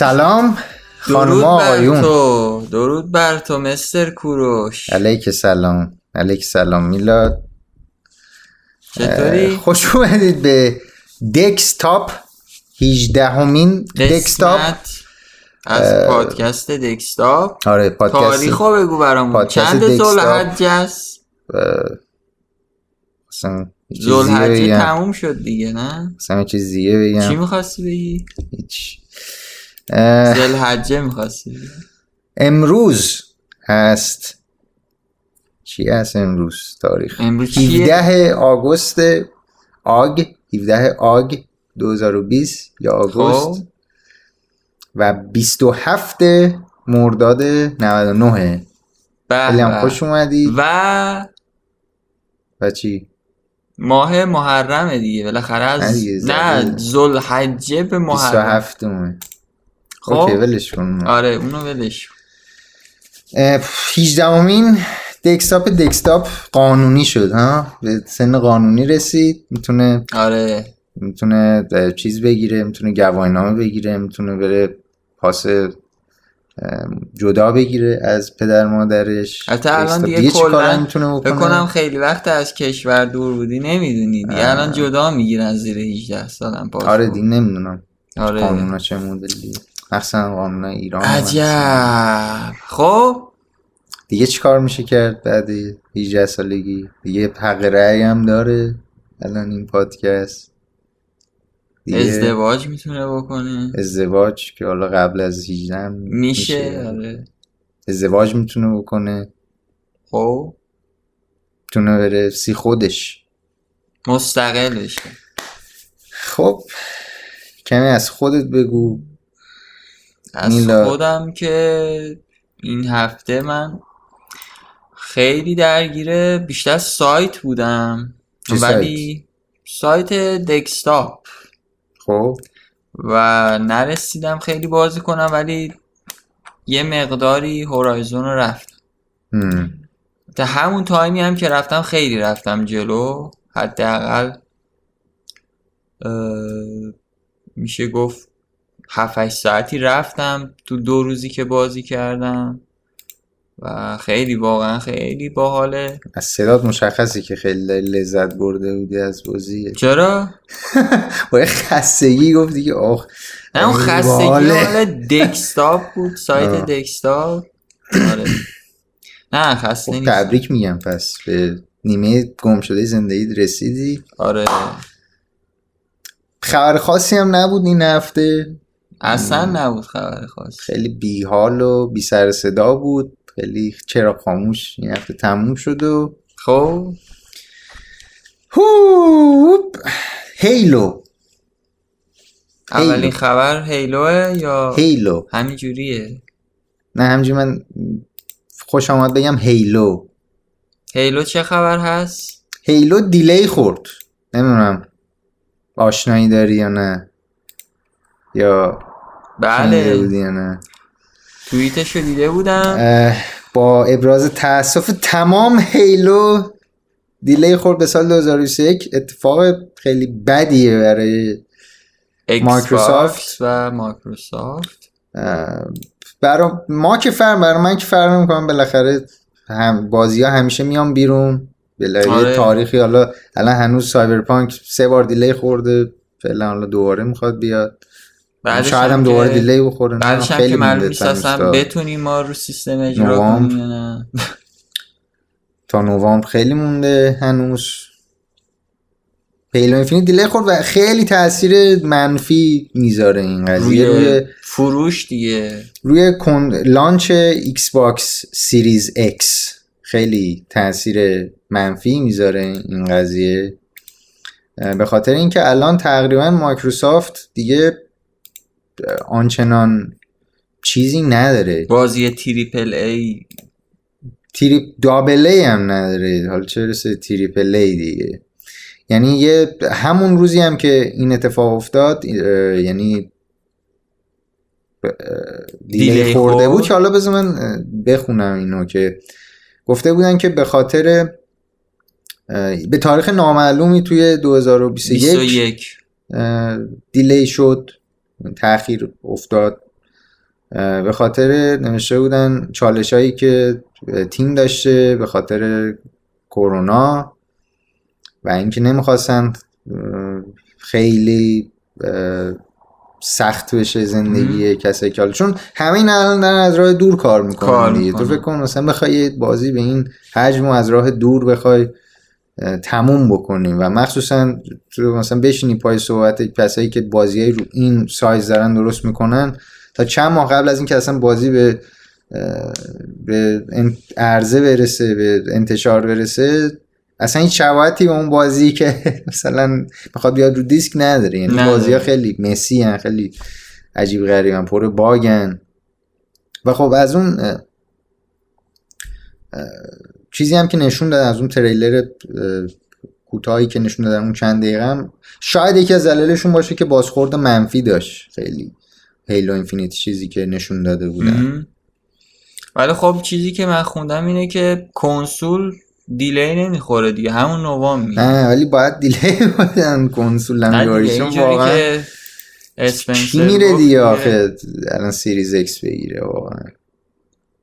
سلام خانم آقایون. تو. درود بر تو مستر کوروش. علیک سلام علیک سلام میلاد. چطوری؟ خوش اومدید به دکستاپ 18 همین دکستاپ از پادکست دکستاپ آره پادکست تاریخو بگو برامون. چند دیگه زلحجه بگم. تموم شد دیگه نه؟ چیز دیگه چی بگم می‌خواستی بگی؟ هیچ. زلحجه می‌خواستی؟ بگی امروز هست. چی هست امروز تاریخ؟ امروز چیه؟ 17 آگوست آگ 17 آگ 2020 یا آگوست. خب. و 27 مرداد 99 به خیلی هم. خوش اومدی. و و چی؟ ماه محرمه دیگه بالاخره از نه زده. زلحجه به محرم. 27 اومه خب؟ اوکی ولش کن. آره اونو ولش کن. اه، 18 امین دکستاپ دکستاپ قانونی شد ها؟ به سن قانونی رسید می‌تونه آره. می‌تونه چیز بگیره می‌تونه گواهینامه بگیره می‌تونه بره پاس جدا بگیره از پدر مادرش. حتی الان. دیگه کلا می‌تونه فکر بکنه کنم خیلی وقت از کشور دور بودی نمی‌دونی دیگه. الان جدا می‌گیرن زیر 18 سالم آره دیگه نمی‌دونم. آره. قانونا چه مدلی مخصوصا قانون ایران عجب. خب؟ دیگه چی کار میشه کرد بعد 18 سالگی. دیگه حق رأی هم داره الان این پادکست. دیگه ازدواج می‌تونه بکنه؟ ازدواج که حالا قبل از 18 هم میشه آره. ازدواج می‌تونه بکنه. خب؟ می‌تونه بره سی خودش. مستقل بشه خب کمی از خودت بگو. از میلاد. خودم که این هفته من خیلی درگیره بیشتر سایت بودم. ولی سایت دکستاپ خب. و نرسیدم خیلی بازی کنم ولی یه مقداری هورایزون رو رفتم. تا همون تایمی هم که رفتم خیلی رفتم جلو. حداقل میشه گفت 7 ساعتی رفتم تو دو روزی که بازی کردم و خیلی واقعا خیلی باحاله. از صدات مشخصی که خیلی لذت برده بودی از بازی. چرا؟ با یه خستگی گفتی که آخ نه اون خستگی. مال دکستاپ بود سایت. دکستاپ آره. نه خسته خب نیست تبریک میگم پس. به نیمه گم شده زندگی رسیدی. آره. خبر خاصی هم نبود این هفته. اصلا نبود خبر خاص. خیلی بیحال و بی سر صدا بود. خیلی چرا خاموش این هفته تموم شد و خب. هیلو. اولین. خبر هیلوه یا هیلو. همین جوریه؟ نه همجوری من خوش آمد بگم هیلو. هیلو چه خبر هست؟ هیلو دیلی خورد. نمی‌دونم. آشنایی داری یا نه؟ یا بله. بودی یا نه؟ توییتشو دیده بودم. با ابراز تاسف تمام هیلو delay خورد به سال 2021 اتفاق خیلی بدیه برای مایکروسافت. و مایکروسافت. برای ما که فرق برای من که فرق نمی‌کنم بالاخره هم بازی ها همیشه میان بیرون. بالاخره آره. تاریخی حالا الان هنوز سایبرپانک سه بار delay خورده. فعلا حالا دوباره می‌خواد بیاد. بعدش شاید هم دوباره delay بخوره بعدش هم خیلی که معلوم نیست اصلا بتونیم ما رو سیستم اجرا. کنیم نه. تا نوامبر خیلی مونده هنوز. Halo Infinite delay خورد و خیلی تاثیر منفی می‌ذاره این قضیه. روی روی روی, فروش دیگه. کن... launch Xbox Series X خیلی تاثیر منفی می‌ذاره این قضیه. به خاطر اینکه الان تقریبا مایکروسافت دیگه آنچنان چیزی نداره. بازی triple A تریپ double A هم نداره. حالا چه رسه triple A دیگه. یعنی یه همون روزی هم که این اتفاق افتاد یعنی delay خورده خورد. بود که حالا بذار من بخونم اینو که گفته بودن که به خاطر به تاریخ نامعلومی توی 2021 21 اه، دیلی شد. تاخیر افتاد. به خاطر نوشته بودن چالش هایی که تیم داشته به خاطر کرونا و اینکه نمی‌خواستن خیلی سخت بشه زندگی کسایی که چون همه این الان دارن از راه دور کار می‌کنن تو فکر کن مثلا بخوای بازی به این حجم و از راه دور بخوای تموم بکنیم و مخصوصا تو مثلا بشینی پای صحبت کسایی که بازی رو این سایز دارن درست می‌کنن تا چند ماه قبل از اینکه اصلا بازی به به عرضه برسه به انتشار برسه اصلا این شباهتی به اون بازی که مثلا بخواد بیاد رو دیسک نداره. یعنی بازی ها خیلی مسی هن خیلی عجیب غریبن پر باگن و خب از اون چیزی هم که نشون دادن از اون تریلر کوتاهی که نشون دادن اون چند دقیقه هم شاید یکی از دلایلشون باشه که بازخورد منفی داشت. خیلی Halo Infinite ی چیزی که نشون داده بودن. ولی خب چیزی که من خوندم اینه که کنسول delay نمی‌خوره دیگه. همون نوام میگه. نه ولی باید delay بدن کنسول نمیگاریشون واقعا چی میره دیگه آخه؟ الان Series X بگیره واقعا.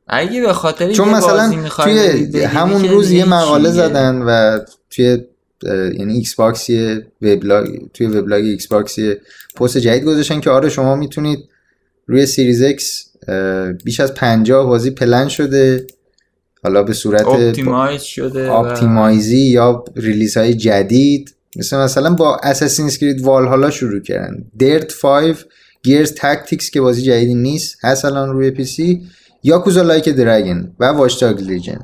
اگه به خاطر چون مثلا توی همون روز یه مقاله زدن و توی یعنی Xbox وبلاگ توی وبلاگ Xbox پست جدید گذاشتن که آره شما می‌تونید روی Series X بیش از 50 بازی پلن شده حالا به صورت optimize شده optimize ی یا release های جدید. مثل مثلا با Assassin's Creed Val حالا شروع کردن. Dirt 5 Gears Tactics که بازی جدیدی نیست هست الان روی PC. Yakuza Like a Dragon و Watch Dogs Legion.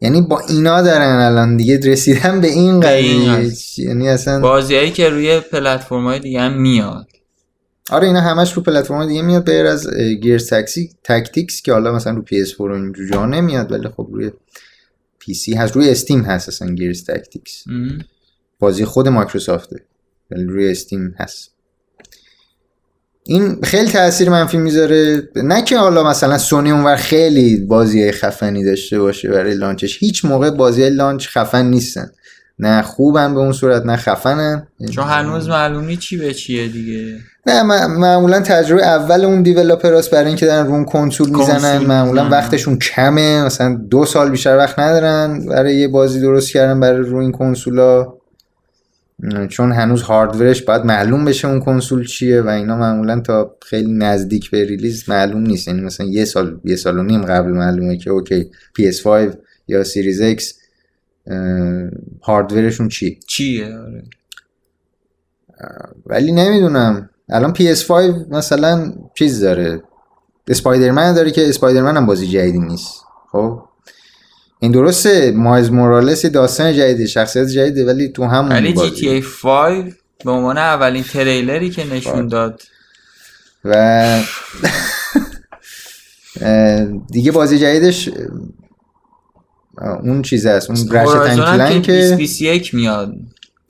یعنی با اینا دارن الان دیگه رسیدن به این قضیه. یعنی اصلا بازیایی که روی platform‌های دیگه هم میاد. آره اینا همش رو پلتفرم دیگه میاد غیر از Gear تاکسی Tactics که حالا مثلا رو PS4 و اینجور جا نمیاد ولی خب روی PC هست روی Steam هست اصلا Gears Tactics بازی خود مایکروسافته ولی روی استیم هست. این خیلی تاثیر منفی می‌ذاره. نه که حالا مثلا سونی اونور خیلی بازی خفنی داشته باشه برای لانچش. هیچ موقع بازی لانچ خفن نیستن. نه خوبن به اون صورت نه خفنن. چون هنوز معلومی چی به چیه دیگه. نه معمولا تجربه اول اون دیولپراس برای اینکه دارن رون کنسول می‌زنن. معمولا وقتشون کمه. مثلا دو سال بیشتر وقت ندارن برای یه بازی درست کردن برای روی این کنسولا. چون هنوز hardware ش باید معلوم بشه اون کنسول چیه و اینا معمولا تا خیلی نزدیک به release معلوم نیست. یعنی مثلا یه سال یه سال و نیم قبل معلومه که okay PS5 یا Series X hardware شون چی؟ چیه؟ آره. ولی نمی‌دونم. الان PS5 مثلا چیز داره. Spider-Man داره که Spider-Man هم بازی جدیدی نیست. خب؟ این درسته مایز مورالس داستان جدیدی شخصیت جدیده ولی تو همون ولی جی تی ای 5 به عنوان اولین تریلری که نشون داد. و دیگه بازی جدیدش اون چیز هست اون رشت که 2021 میاد.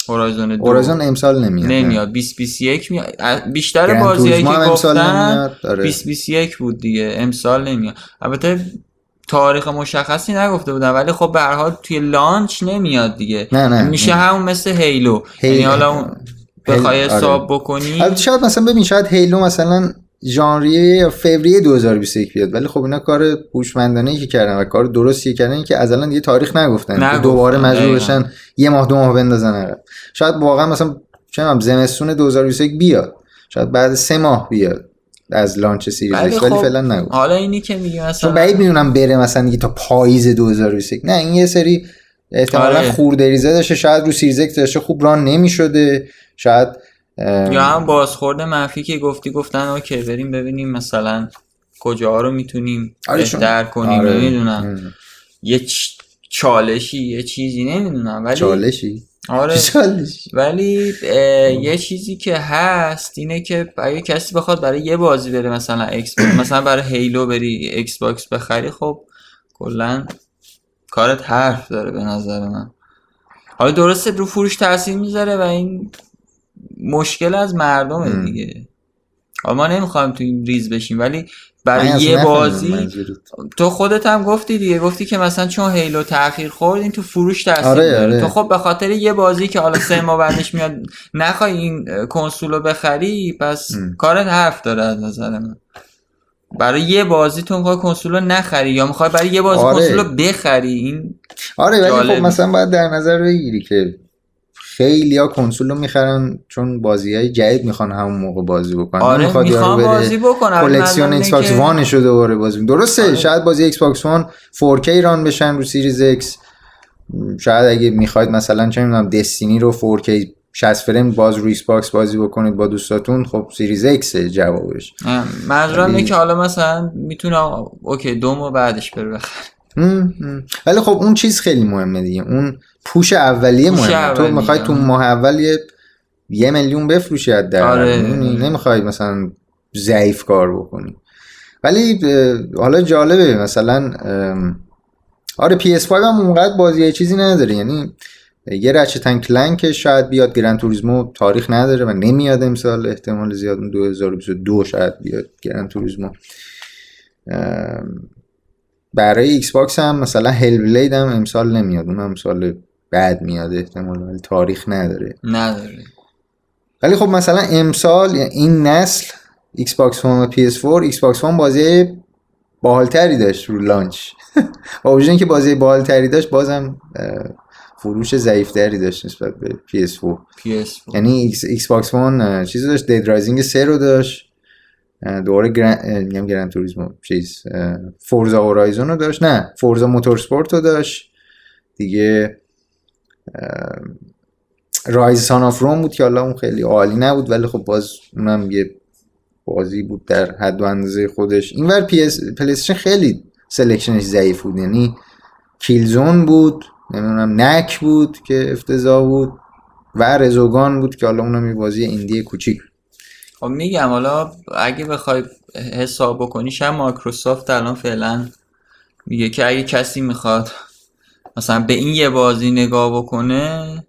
هورایزون دو. هورایزون امسال نمیاد نمیاد 2021 میاد. بیشتر بازیایی که گفتن 2021 آره. بود دیگه امسال نمیاد. البته تاریخ مشخصی نگفته بودن ولی خب به هر حال توی لانچ نمیاد دیگه. نه نه میشه نه. همون مثل هیلو. یعنی حالا اون بخوای آره. حساب بکنی. شاید مثلا ببین شاید هیلو مثلا ژانویه یا فوریه 2021 بیاد ولی خب اینا کار هوشمندانه ای که کردن و کار درستی کردن که از الان دیگه تاریخ نگفتن. دوباره مجبور بشن یه ماه دو ماه بندازن عقب. شاید واقعا مثلا چه زمستون 2021 بیاد. شاید بعد سه ماه بیاد. از launch Series ولی, خب فعلا نگو حالا اینی که میگی مثلا بعید می‌دونم بره مثلا دیگه تا پاییز 2021 نه این یه سری احتمالا آره. خورده ریزه داشته. شاید رو Series داشته خوب run نمی‌شده. شاید یا هم بازخورد منفی که گفتی گفتن okay بریم ببینیم مثلا کجا رو می‌تونیم آره بهتر کنیم. آره. نمی‌دونم. یه چالشی یه چیزی نمی‌دونم. ولی چالشی؟ آره. ولی یه چیزی که هست اینه که اگه کسی بخواد برای یه بازی بره مثلا X مثلا برای Halo بری Xbox بخری خب کلا کارت حرف داره به نظر من. حالا درسته رو فروش تاثیر می‌ذاره و این مشکل از مردمه دیگه. ما نمی‌خوایم تو این ریز بشیم ولی برای یه بازی. تو خودت هم گفتی دیگه گفتی که مثلا چون Halo تاخیر خورد این تو فروش تاثیر آره، داره آره. تو خب به خاطر یه بازی که حالا سه ماه بعدش میاد نخوای این کنسول رو بخری پس ام. کارت حرف داره از نظر من برای یه بازی تو می‌خوای کنسول رو نخری یا می‌خوای برای یه بازی آره. کنسول رو بخری این آره ولی. خب مثلا باید در نظر بگیری که خیلی ها کنسول رو می‌خرن چون بازی های جدید می‌خوان همون موقع بازی بکنن آره یارو بره بازی ولی کلکسیون Xbox One ش رو دوباره بازی. درسته آره. شاید بازی Xbox One 4K run بشن رو Series X شاید اگه می‌خواید مثلا چه می‌دونم Destiny رو 4K 60 فریم باز روی Xbox بازی بکنید با دوستاتون خب Series X جوابش اینه که حالا مثلا می‌تونه okay دو ماه بعدش بره هم. ولی خب اون چیز خیلی مهمه دیگه. اون push اولیه push مهمه. تو اولیه، می‌خوای تو. ماه اول یه, یه میلیون بفروشی از در آره. نمی‌خوای مثلا ضعیف کار بکنی. ولی حالا جالبه مثلا آره PS5 هم اونقدر بازی چیزی نداره. یعنی یه Ratchet and Clank شاید بیاد Gran Turismo تاریخ نداره و نمیاد امسال. احتمال زیاد اون 2022 شاید بیاد Gran Turismo. برای Xbox هم مثلا Hellblade هم امسال نمیاد. اون هم سال بعد میاد احتمال ولی تاریخ نداره. نداره. ولی خب مثلا امسال یعنی این نسل ایکس باکس وان و پی اس 4 ایکس باکس وان بازی باحالتری داشت رو launch. با وجود اینکه بازی باحالتری داشت بازم فروش ضعیفتری داشت نسبت به پی اس 4 PS4 یعنی ایکس, باکس وان چیزی داشت Dead Rising 3 رو داشت. دوباره گرن میگم Gran Turismo چیز Forza Horizon رو داشت. نه Forza Motorsport رو داشت. دیگه Ryse Son of Rome بود که حالا اون خیلی عالی نبود ولی خب باز اونم یه بازی بود در حد و اندازه خودش. اینور پی اس پلیستیشن خیلی selection ش ضعیف بود. یعنی Killzone بود نمی‌دونم Knack بود که افتضاح بود و Resogun بود که حالا اونم یه بازی indie کوچیک. خب میگم حالا اگه بخوای حساب بکنی شاید مایکروسافت الان فعلا میگه که اگه کسی می‌خواد مثلا به این یه بازی نگاه بکنه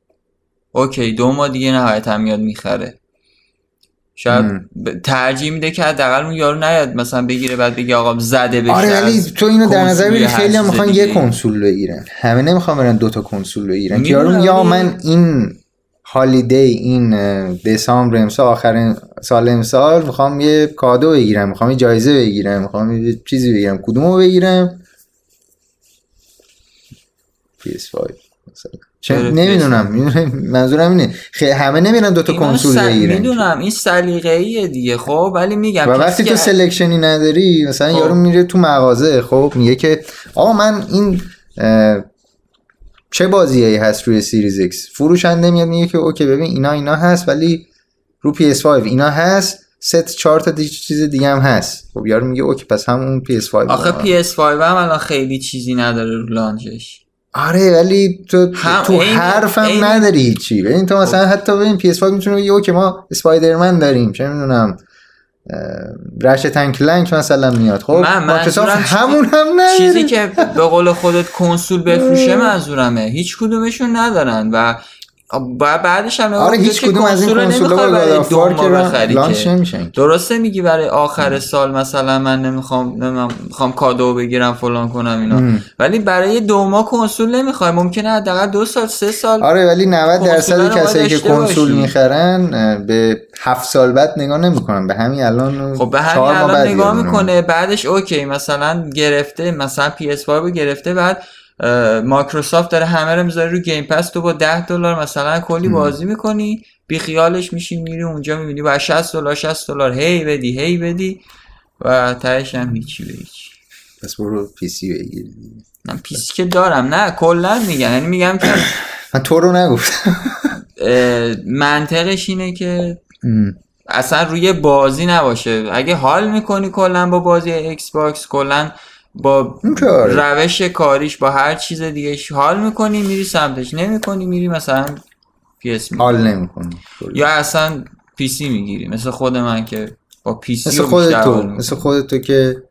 اوکی دو ماه دیگه نهایتا میاد می‌خره شاید. ب- ترجیح میده که حداقل اون یارو نیاد مثلا بگیره بعد بگه آقا زده بشه آره ولی تو اینو در نظر بگیر خیلی هم می‌خوان. یه کنسول بگیرن همه نمی‌خوان برن دوتا کنسول بگیرن یارو یا من این هالیدی این دسامبر امسال آخر سال امسال می‌خوام یه کادو بگیرم می‌خوام یه جایزه بگیرم می‌خوام یه چیزی بگیرم کدومو بگیرم؟ PS5 مثلا چه نمی‌دونم منظورم اینه. خیلی همه نمیرن دوتا کنسول سل- بگیرن. می‌دونم این سلیقه‌ایه دیگه خب ولی میگم و وقتی تو selection ی نداری مثلا خب. یارو میره تو مغازه خب میگه که آقا من این چه بازیایی هست روی Series X فروشنده میاد میگه که okay ببین اینا اینا هست ولی رو PS5 اینا هست ست چهار تا دیگه چیز دیگه هم هست. خب یارو میگه okay پس همون PS5 آخه رو- PS5 هم الان خیلی چیزی نداره رو launch ش آره ولی تو هم- تو عین- حرفم عین- نداری هیچی. ببین تو مثلا حتی ببین PS5 می‌تونه بگه okay ما اسپایدرمن داریم چه می‌دونم. Ratchet & Clank مثلا میاد. خب من مایکروسافت همون هم نداره چیزی که به قول خودت کنسول بفروشه منظورمه. هیچ کدومشون ندارن و بعدش هم آره هیچ کدوم از این کنسول رو کنسول نمی‌خوای با برای که launch. نمیشن درسته میگی برای آخر سال مثلا من نمی‌خوام نمی‌خوام می‌خوام کادو بگیرم فلان کنم اینا ام. ولی برای دو ماه کنسول نمی‌خوای ممکنه حداقل دو سال سه سال آره ولی 90 کنسول درصد کسایی که کنسول. می‌خرن به هفت سال بعد نگاه نمی‌کنن به همین الان خب به همین الان بعد نگاه. می‌کنه بعدش okay مثلا گرفته مثلا PS5 رو گرفته بعد مایکروسافت داره همه رو می‌ذاره رو Game Pass تو با 10 دلار مثلا کلی بازی می‌کنی بی خیالش میشی میری اونجا می‌بینی با 60 دلار 60 دلار هی بدی هی بدی و تهش هم هیچی به هیچی. پس برو پی سی بگیر. من پی سی که دارم نه کلا میگم. یعنی میگم که من تو رو نگفتم. منطقش اینه که. اصلا روی بازی نباشه. اگه حال می‌کنی کلا با بازی ایکس باکس کلا با که آره. روش کاریش با هر چیز دیگه حال می‌کنی میری سمتش. نمی‌کنی میری مثلا پی اس حال نمی‌کنی. یا اصلا پی سی می‌گیری. مثل خود من که با پی سی مثل خودت تو. مثل خودت تو که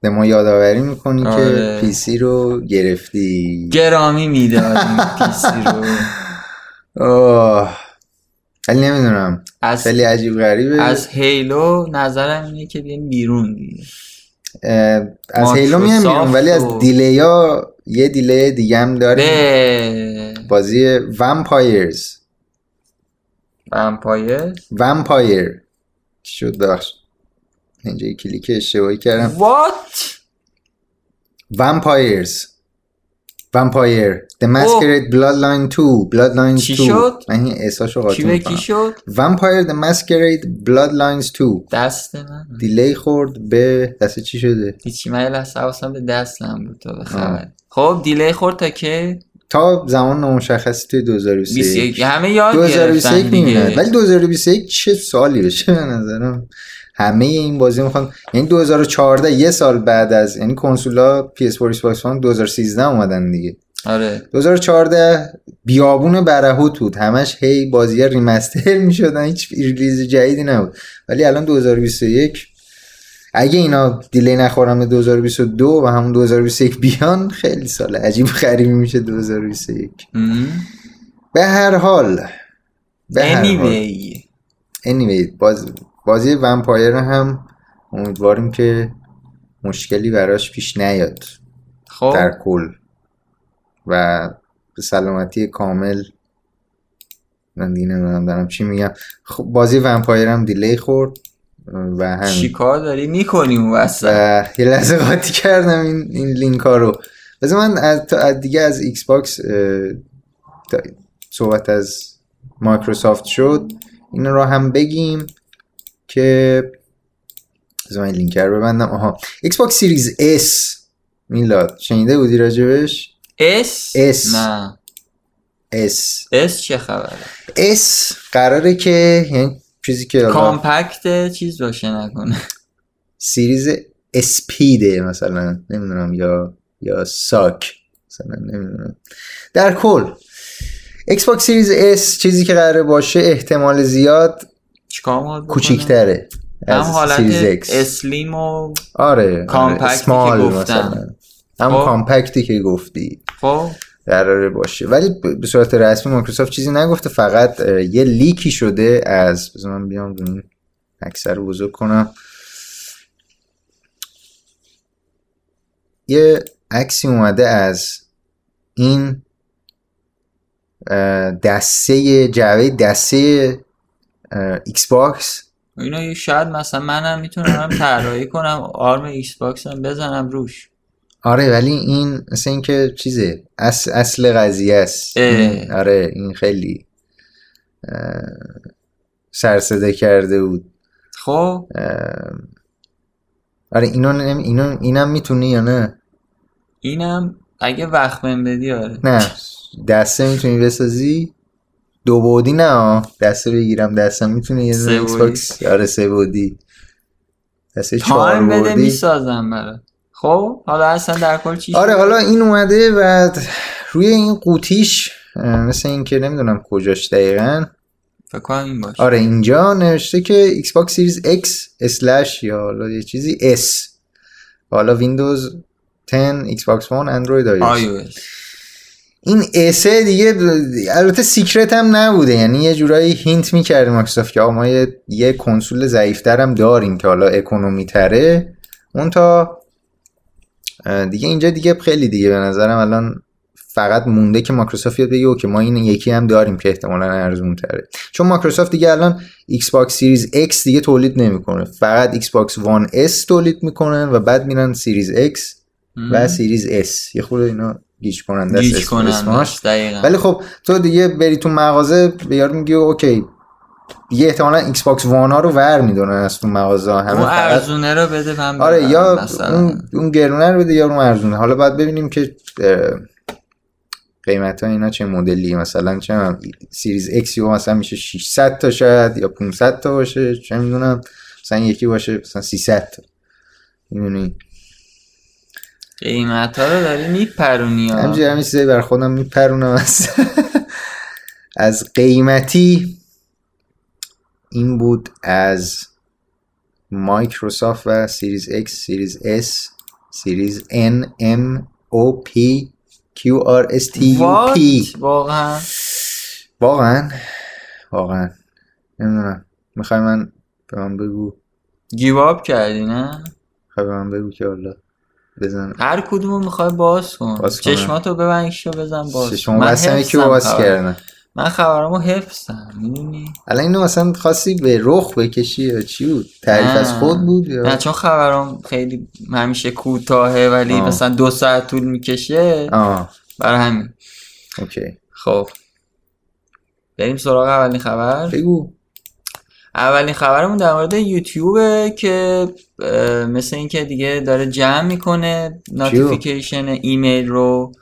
به ما یادآوری می‌کنی که آره. پی سی رو گرفتی. گرامی می‌دادیم پی سی رو. آه. ولی نمی‌دونم. از خیلی عجیب غریبه. از هیلو نظرم اینه که بیایم بیرون دیگه. از هیلو میام بیرون ولی از و- دیلی ها یه دیلی دیگه هم داریم. به. بازی ومپایرز ومپایر ومپایر شد داشت اینجا کلیک اشتباهی کردم. وات ومپایرز ومپایر The Masquerade Bloodline 2 Bloodlines چی 2 شد؟ من این قاطی کی به کی شد؟ Vampire The Masquerade Bloodlines 2 دست من. دیلی خورد به دست چی شده؟ هیچی من لحظه حواسم به دستم بود تا بخبر خب دیلی خورد تا که؟ تا زمان نامشخصی توی 2021 21 همه یاد 2021 گرفتن ولی 2021 چه سالی بشه به نظرم؟ همه این بازی می‌خوان یعنی 2014 یه سال بعد از یعنی کنسولا PS4 Xbox One 2013 اومدن دیگه. آره. 2014 بیابون برهوت بود. همش هی بازی ریمستر می‌شدن. هیچ ریلیز جدیدی نبود. ولی الان 2021 اگه اینا دیلی نخورم به 2022 و همون 2021 بیان خیلی سال عجیب غریبی میشه 2021 ام. به هر حال به هر حال. Anyway anyway باز بازی Vampire هم امیدواریم که مشکلی براش پیش نیاد. خب. در کل. و به سلامتی کامل. من دیگه نمی‌دونم دارم چی میگم. خب بازی Vampire هم delay خورد. و چی همین کار داری؟ می‌کنی اون وسط؟ و یه لحظه قاطی کردم این, این لینک ها رو. بذار من از, دیگه از ایکس باکس صحبت از مایکروسافت شد. این رو هم بگیم. که بذار من این لینک رو ببندم. آها. ایکس باکس Series S میلاد شنیده بودی راجبش؟ اس اس. نه. اس اس چه خبره؟ اس قراره که یعنی چیزی که compact چیز باشه نکنه. سیریز اسپیده مثلا. نمی‌دونم یا یا ساک. مثلا نمی‌دونم. در کل ایکس باکس سیریز اس چیزی که قراره باشه احتمال زیاد چیکار؟ کوچیکتره هم از حالت اسلیم و آره کامپکتی آره. که گفتم. مثلا هم خب. کامپکتی که گفتی خب قراره باشه ولی به صورت رسمی مایکروسافت چیزی نگفته فقط یه لیکی شده از بذار من بیام این عکس رو بزرگ کنم یه عکسی اومده از این دسته جعبه دسته ایکس باکس اینو شاید مثلا منم می‌تونم طراحی کنم آرم ایکس باکس هم بزنم روش. آره ولی این مثل این که چیزه اصل, اصل قضیه است. آره این خیلی سرصدا کرده بود. خب. آره اینو نمی- اینو اینم می‌تونی یا نه؟ اینم اگه وقت بهم بدی آره. نه دسته می‌تونی بسازی. دو بعدی نه. دسته بگیرم دستم می‌تونی یه دونه Xbox آره سه بعدی دسته چهار time بده می‌سازم برات. خب حالا اصلا در کل چی آره؟ حالا این اومده و روی این قوطیش اه، مثل این که نمی‌دونم کجاش دقیقا. فکر کنم این باشه. آره اینجا نوشته که Xbox Series X slash یا حالا یه چیزی S. حالا ویندوز 10 Xbox 1 اندروید iOS. این S دیگه البته secret هم نبوده. یعنی یه جورایی hint می‌کرد مایکروسافت که ما یه, یه کنسول ضعیفتر هم داریم که حالا economy تره اون تا دیگه اینجا دیگه خیلی دیگه به نظرم الان فقط مونده که مایکروسافت بیاد بگه OK ما این یکی هم داریم که احتمالا ارزون تره چون مایکروسافت دیگه الان Xbox Series X دیگه تولید نمی‌کنه. فقط Xbox 1 S تولید می‌کنن و بعد میرن Series X و Series S. یه خورده اینا گیج کننده گیج اسم- کنن اسماش دقیقا. ولی خب تو دیگه بری تو مغازه به یارو میگی OK. دیگه احتمالا Xbox One ها رو ور می‌دارن از تو مغازه همه اون فقط ارزونه رو بده من آره یا مثلا. اون, اون گرونه رو بده یا اون ارزونه. حالا باید ببینیم که قیمت ها اینا چه مدلی مثلا چه می‌دونم، Series X یو مثلا میشه 600 تا شاید یا 500 تا باشه چه می‌دونم. مثلا یکی باشه مثلا 300 تا. می‌دونی؟ قیمت ها رو داری میپرونی ها. همینجوری همین چیزایی بر خودم میپرونم از از قیمتی این بود از مایکروسافت و Series X Series S Series N M O P Q R S T U P؟ واقعا؟ واقعا؟ واقعا. نمی‌دونم. می‌خوای من به من بگو؟ give up کردی نه؟ می‌خوای به من بگو که حالا؟ بزن. هر کدومو می‌خوای باز کن. باز. چشماتو ببند شو بزن باز. من بستم یکی باز. کردن من خبرامو حفظم می‌دونی؟ الان اینو مثلا خواستی به رخ بکشی یا چی بود؟ تعریف نه. از خود بود یا؟ نه چون خبرام خیلی همیشه کوتاهه ولی آه. مثلا دو ساعت طول می‌کشه. برای همین. OK. خب. بریم سراغ اولین خبر. بگو. اولین خبرمون در مورد یوتیوبه که مثل اینکه دیگه داره جمع می‌کنه notification ایمیل رو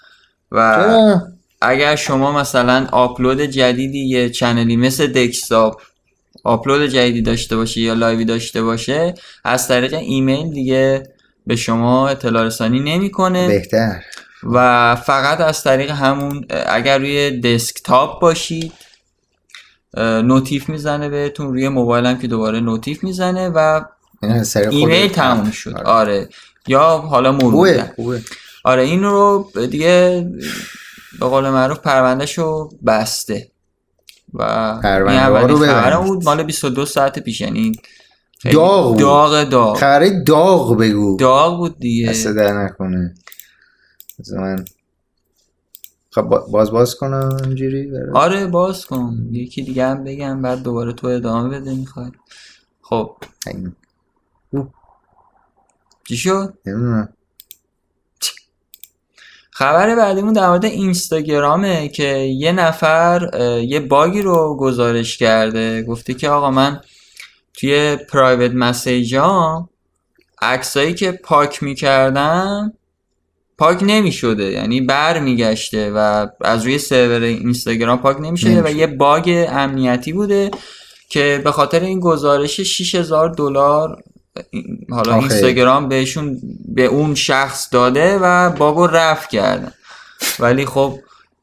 و چرا؟ اگر شما مثلا آپلود جدیدی یه channel ی مثل دکستاپ آپلود جدیدی داشته باشه یا live ی داشته باشه از طریق ایمیل دیگه به شما اطلاع رسانی نمی‌کنه بهتر و فقط از طریق همون اگر روی دسکتاپ باشید notif می‌زنه بهتون. روی موبایل هم که دوباره notif می‌زنه و خود- ایمیل تموم شد. آره. آره. یا حالا مرور آره این رو دیگه به قول معروف پروندهش رو بسته. و پرونده رو ببند. بود. مال 22 ساعت پیش. یعنی داغ بود. داغ داغ. خبره داغ بگو. داغ بود دیگه. دست در نکنه. من خب با- باز باز کنم اینجوری آره باز کن. یکی دیگه هم بگم بعد دوباره تو ادامه بده می‌خوای. خب. چی شد؟ خبر بعدیمون در مورد اینستاگرامه که یه نفر یه باگی رو گزارش کرده. گفته که آقا من توی پرایوت مسیجام عکسایی که پاک می‌کردم پاک نمی‌شده یعنی بر میگشته و از روی سرور اینستاگرام پاک نمی‌شده و نمی‌شده. یه باگ امنیتی بوده که به خاطر این گزارش 6000 دلار حالا آخه. اینستاگرام بهشون به اون شخص داده و باگو رفع کردن ولی خب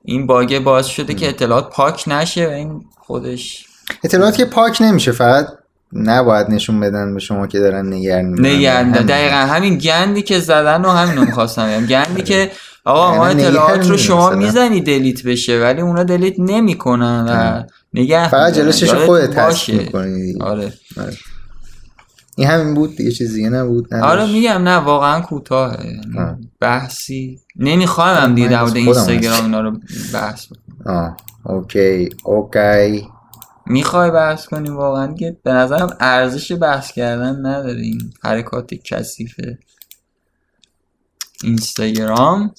این باگ باعث شده که اطلاعات پاک نشه و این خودش اطلاعات که پاک نمیشه فقط نباید نشون بدن به شما که دارن نگران همین. دقیقا همین گندی که زدن و همین رو می‌خواستم گندی که آقا ما یعنی اطلاعات نگه رو شما. می‌زنی دلیت بشه ولی اونا دلیت نمی‌کنن و نگه فقط. جلوشش خودت. تصدیق می‌کنی آره این همین بود دیگه چیز دیگه نبود نداشت؟ آره میگم نه واقعا آه. بحثی نمی‌خوام هم دیگه در مورد اینستاگرام اینا رو بحث بکنم. آه اوکی اوکی می‌خوای بحث کنیم واقعا که به نظرم ارزش بحث کردن نداره این حرکات کثیف اینستاگرام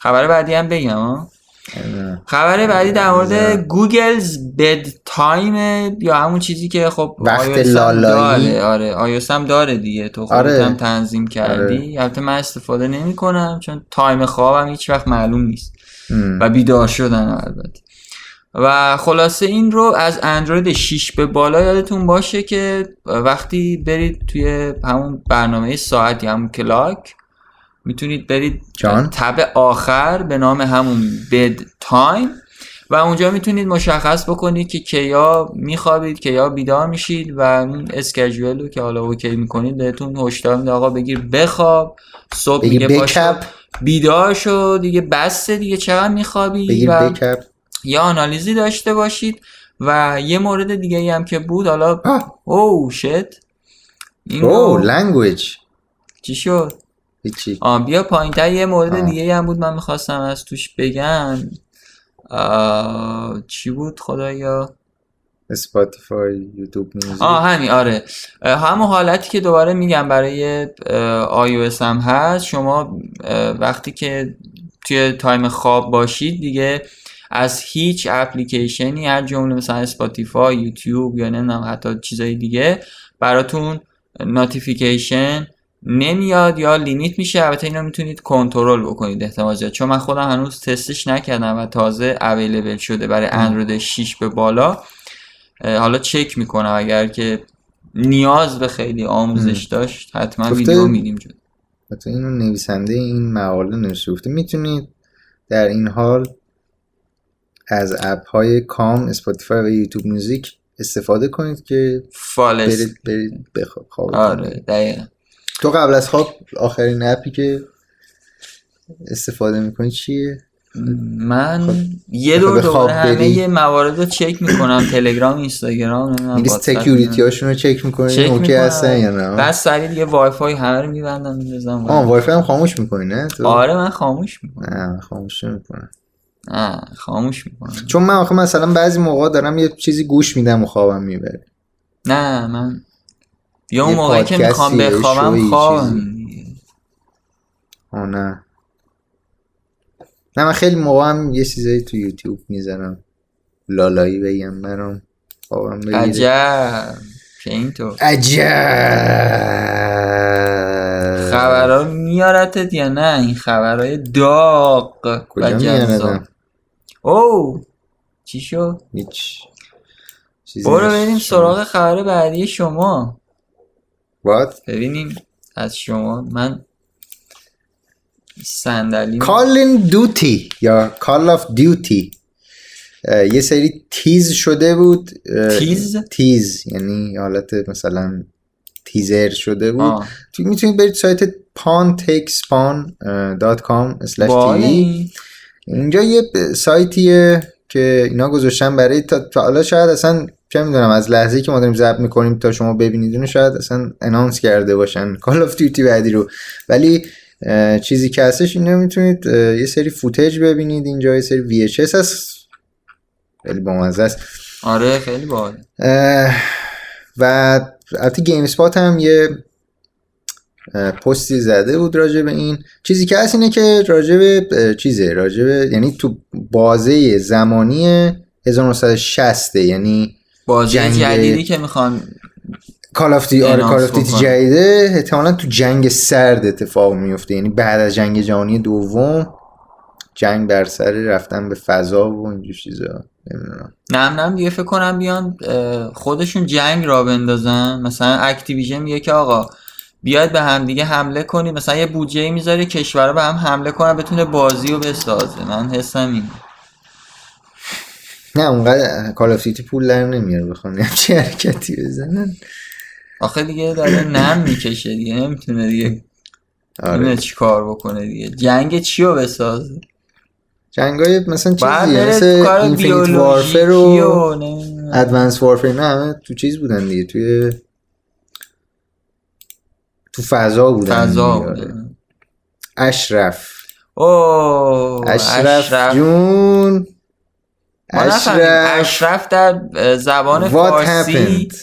خبر بعدی هم بگم ها نمی‌دونم. خبر بعدی در مورد بذار. Google's Bedtime یا همون چیزی که خب وقت لالایی. داره آره iOS هم داره دیگه تو خودت آره. هم تنظیم کردی البته من استفاده نمی کنم چون time خوابم هیچ وقت معلوم نیست ام. و بیدار شدن البته و خلاصه این رو از اندروید 6 به بالا یادتون باشه که وقتی برید توی همون برنامه ساعتی همون clock می‌تونید برید جان؟ tab آخر به نام همون Bedtime و اونجا می‌تونید مشخص بکنید که کیا میخوابید کیا بیدار میشید و اون schedule رو که حالا OK می‌کنید بهتون هشدار میده. آقا بگیر بخواب صبح میگه بکپ. بیدار شو دیگه بسه دیگه چقدر میخوابی؟ بگیر بکپ. یه آنالیزی داشته باشید و یه مورد دیگه ای هم که بود حالا. oh shit این او language چی شد؟ هیچی. بیا پایینتر یه مورد آه. دیگه ای هم بود من می‌خواستم از توش بگم. آه، چی بود خدایا؟ Spotify YouTube Music آه همین آره. همون حالتی که دوباره میگم برای آی هم هست. شما وقتی که توی time خواب باشید دیگه از هیچ اپلیکیشنی از جمله مثلا Spotify YouTube یا نمی‌دونم حتی چیزای دیگه براتون notification نمیاد یا limit میشه. البته اینو می‌تونید کنترل بکنید احتمال زیاد. چون من خودم هنوز تستش نکردم و تازه available شده برای اندروید 6 به بالا. حالا چک می‌کنم اگر که نیاز به خیلی آموزش داشت حتما ویدیو میدیم جد حتی اینو نویسنده این مقاله نوشته گفته می‌تونید در این حال از اپ های calm Spotify و YouTube Music استفاده کنید که fall asleep برید برید بخواب خواب آره دقیقا. تو قبل از خواب آخرین اپی که استفاده می‌کنی چیه؟ من یه دور دوباره همه. یه موارد رو چک می‌کنم تلگرام اینستاگرام میری واتساپ، security هاشون رو چک می‌کنی چک OK می‌کنم. هستن یا نه؟ بعد سریع دیگه وای فای همه رو میبندم می‌ذارم آه وای فای هم خاموش می‌کنی نه تو؟ آره من خاموش می‌کنم. نه خاموش می‌کنه نه خاموش می‌کنم. چون من آخه مثلا بعضی موقع دارم یه چیزی گوش میدم و خوابم می‌بره. نه من یا اون موقعی که می‌خوام بخوابم خوابم آه نه. نه من خیلی موقع هم یه چیزایی تو یوتیوب می‌زنم لالایی بگم برام. خوابم بگیره. عجب. که اینطور عجب. خبرها میارتت یا نه؟ این خبرهای داغ و کجا جذاب. میاردم او چی شد هیچ چیزی برو. بریم سراغ خبر بعدی شما What? ببینیم از شما من صندلی Call in Duty یا Call of Duty اه، یه سری تیز شده بود تیز؟ تیز یعنی حالت مثلا تیزر شده بود آه. تو می‌تونید برید سایت باحاله tv این. اینجا یه سایتیه که اینا گذاشتن برای تا, حالا شاید اصلا چه می‌دونم از لحظه که ما داریم ضبط می‌کنیم تا شما ببینید اونو شاید اصلا انانس کرده باشن کال آف دیوتی بعدی رو. ولی چیزی که هستش اینو می‌تونید یه سری فوتج ببینید اینجا یه سری VHS هست. خیلی بامزه است. آره خیلی باحال و البته GameSpot هم یه پستی زده بود راجع به این. چیزی که هست اینه که راجع به چیزه راجع به یعنی تو بازه زمانی 1960 یعنی بازی جنگ- جدیدی که می‌خوان Call of D آره Call of. جدیده. احتمالا تو جنگ سرد اتفاق میفته. یعنی بعد از جنگ جهانی دوم جنگ بر سر رفتن به فضا و اینجور چیزا. نمی‌دونم. نم نم دیگه فکر کنم بیان خودشون جنگ را بندازن. مثلا Activision میگه که آقا بیاید به هم دیگه حمله کنید مثلا یه بودجه می‌ذاره کشورها به هم حمله کنن بتونه بازی رو بسازه. من حسم این نه اونقدر Call Duty پول در نمیاره. بخوام همچین حرکتی بزنن. آخه دیگه داره نم می‌کشه دیگه. نمی‌تونه دیگه آره. چی کار بکنه دیگه. جنگ چی رو بسازه؟ جنگ های مثلا چیزیه تو مثل اینفینیت وارفر و. ادوانس وارفر نه همه تو چیز بودن دیگه. توی تو فضا بودن فضا دیگه، آره. اشرف. اوه اشرف, جون. ما نفهمیدیم. اشرف. اشرف در زبان What فارسی happened?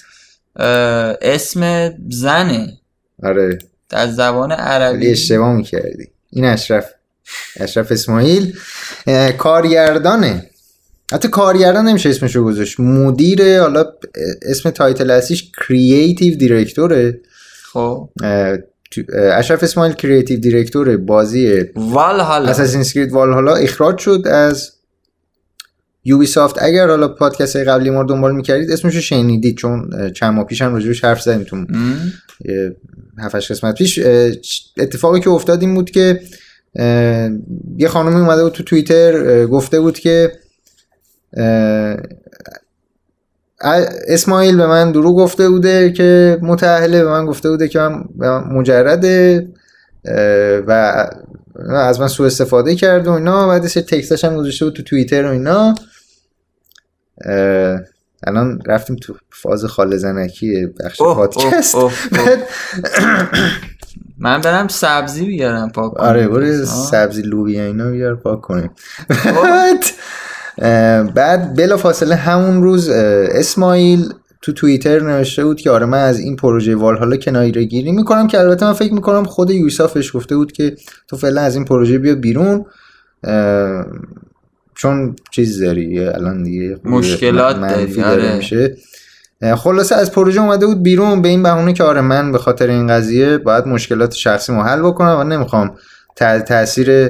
اسم زنه. آره. در زبان عربی. اشتباه می‌کردی. این اشرف اشرف اسماعیل. کارگردانه. حتی کارگردان نمیشه اسمشو گذاشت. مدیر حالا اسم title اصلیش creative director ه خب. اشرف اسماعیل creative director بازی Valhalla Assassin's Creed Valhalla اخراج شد از Ubisoft اگر حالا پادکست قبلی ما رو دنبال می‌کردید اسمشو شنیدید چون چند ماه پیش هم راجبش حرف زدیم تو هفتش قسمت پیش. اتفاقی که افتاد این بود که یه خانمی اومده بود تو توییتر گفته بود که اسماعیل به من دروغ گفته بوده که متأهله به من گفته بوده که من مجرده و از من سوء استفاده کرد و اینا بعد سه تکستاش هم گذاشته بود تو توییتر و اینا الان رفتیم تو فاز خاله زنکی بخش اوه، پادکست اوه، اوه، اوه. بعد من برم سبزی بیارم پاک کنم. آره برو. سبزی لوبیا اینا بیار پاک کنیم بعد بلا فاصله همون روز اسماعیل تو توییتر نوشته بود که آره من از این پروژه والهالا کنایره گیری می‌کنم که البته من فکر می‌کنم خود یوسافش گفته بود که تو فعلا از این پروژه بیا بیرون چون چیز داری الان دیگه مشکلات داری، آره. میشه خلاصه از پروژه اومده بود بیرون به این بهونه که آره من به خاطر این قضیه باید مشکلات شخصی حل بکنم و نمی‌خوام تاثیر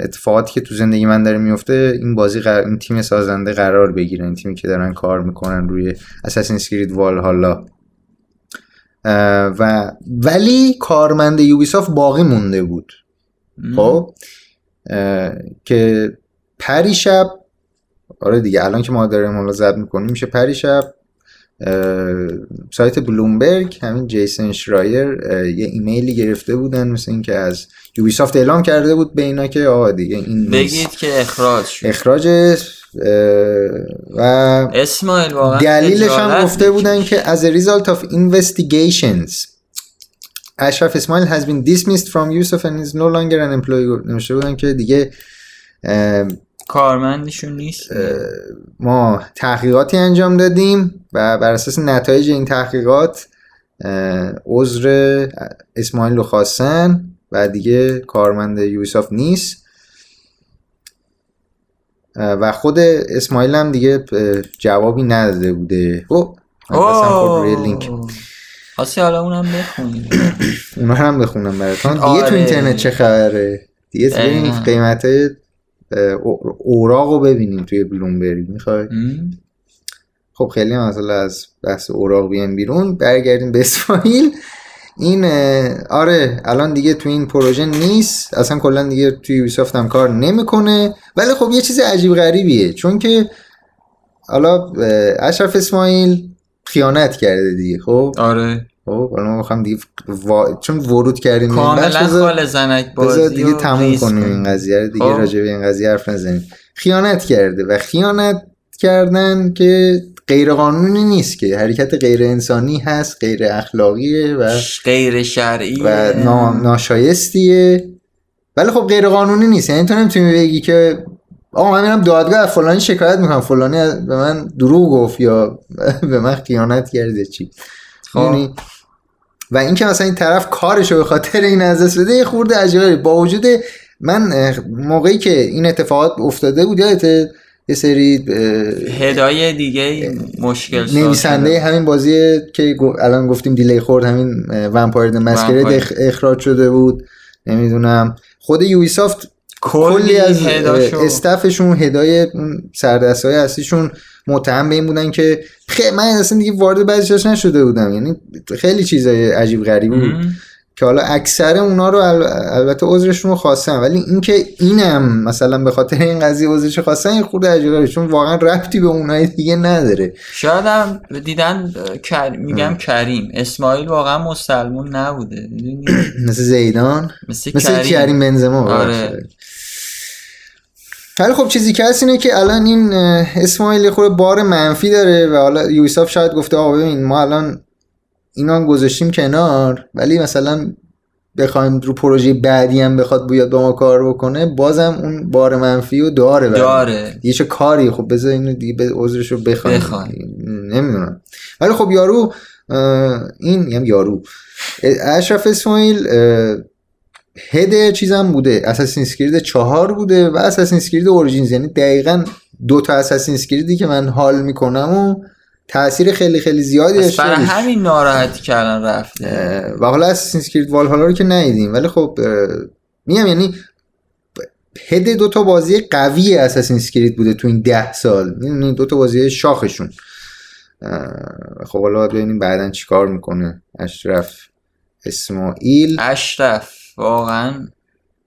اتفاقاتی که تو زندگی من داره میفته این بازی قرار- این تیم سازنده قرار بگیره. این تیمی که دارن کار می‌کنن روی اساسین اسکرید والهالا اه، و ولی کارمند یوبیسافت باقی مونده بود. خب؟ که پری شب آره دیگه الان که ما داریم حالا زب می‌کنیم میشه پری شب سایت بلومبرگ همین جیسن شرایر یه ایمیلی گرفته بودن مثل اینکه از یوبیسافت اعلام کرده بود به اینا که آقا دیگه این بگید که اخراج شد. اخراج و اسماعیل واقعا دلیلش هم گفته بودن. که as a result of investigations اشرف اسماعیل has been dismissed from Yusuf and is no longer an employee. نوشته بودن که دیگه کارمندشون نیست. ما تحقیقاتی انجام دادیم. و بر اساس نتایج این تحقیقات عذر اسماعیل رو خواستن و دیگه کارمند یوسف نیست. و خود اسماعیل هم دیگه جوابی نداده بوده. او روی لینک. خواستی حالا اونم بخونی. اونا رو هم بخونم براتون. دیگه آره. تو اینترنت چه خبره؟ دیگه تو این. قیمت اوراق رو ببینیم توی بلومبرگ. می‌خوای؟ خب خیلی مثلا از بحث اوراق بیان بیرون برگردیم به اسرائیل. این آره الان دیگه تو این پروژه نیست اصلا کلا دیگه توی یوبیسافت هم کار نمی‌کنه. ولی خب یه چیز عجیب غریبیه چون که حالا اشرف اسماعیل خیانت کرده دیگه خب؟ آره. خب حالا ما می‌خوام دیگه وا- چون ورود کردیم کاملا خال زنک بذار بازی دیگه تموم کنیم. این قضیه رو دیگه خب. راجع به این قضیه حرف نزنیم. خیانت کرده و خیانت کردن که غیر قانونی نیست که. حرکت غیر انسانی هست غیر اخلاقیه و غیر شرعی و نا- ناشایستیه. ولی خب غیر قانونی نیست. یعنی تو نمی‌تونی بگی که آقا من میرم دادگاه از فلانی شکایت می‌کنم. فلانی به من دروغ گفت یا به من خیانت کرده چی. خب. یعنی و اینکه مثلا این طرف کارش رو به خاطر این از دست بده یه خورده عجیبه. با وجود من موقعی که این اتفاقات افتاده بود یادته یه سری هدای دیگه مشکل نویسنده. همین بازی که الان گفتیم دیلی خورد همین ومپایر. اخ- اخراج شده بود نمی‌دونم خود یوبیسافت کلی از استفشون هدای سردست های اصلیشون متهم به این بودن که خیلی من اصلا دیگه وارد بعضیش نشده بودم یعنی خیلی چیزای عجیب غریب بود. که حالا اکثر اونا رو ال- البته عذرشون رو خواستن ولی اینکه اینم مثلا به خاطر این قضیه عذرش خواستن یه خورده عجیبه. چون واقعا ربطی به اونای دیگه نداره. شاید هم دیدن میگم کریم. اسماعیل واقعا مسلمون نبوده؟ مثل زیدان؟ مثل, مثل کریم. بنزما آره. ولی خب چیزی که هست اینه که الان این اسماعیل خورده بار منفی داره و حالا یوسف شاید گفته آقا ببین ما الان اینا هم گذاشتیم کنار ولی مثلا بخوایم رو پروژه بعدی هم بخواد بیاد با ما کار بکنه بازم اون بار منفی رو داره ما. داره. یه چه کاری؟ خب بذار اینو دیگه به عذرش رو بخوایم بخوایم. نمی‌دونم. ولی خب یارو این میگم یارو. اشرف اسماعیل head چیزم بوده. Assassin's Creed چهار بوده و Assassin's Creed Origins یعنی دقیقا دو تا Assassin's Creed ی که من حال می‌کنم و تاثیر خیلی خیلی زیادی داشته برای. همین ناراحتی کردن رفته. و حالا Assassin's Creed Valhalla رو که ندیدیم. ولی خب میگم یعنی head دو تا بازی قوی Assassin's Creed بوده تو این ده سال. می‌دونی دو تا بازی شاخشون. خب حالا ببینیم بعدا چیکار می‌کنه. اشرف اسماعیل. اشرف واقعا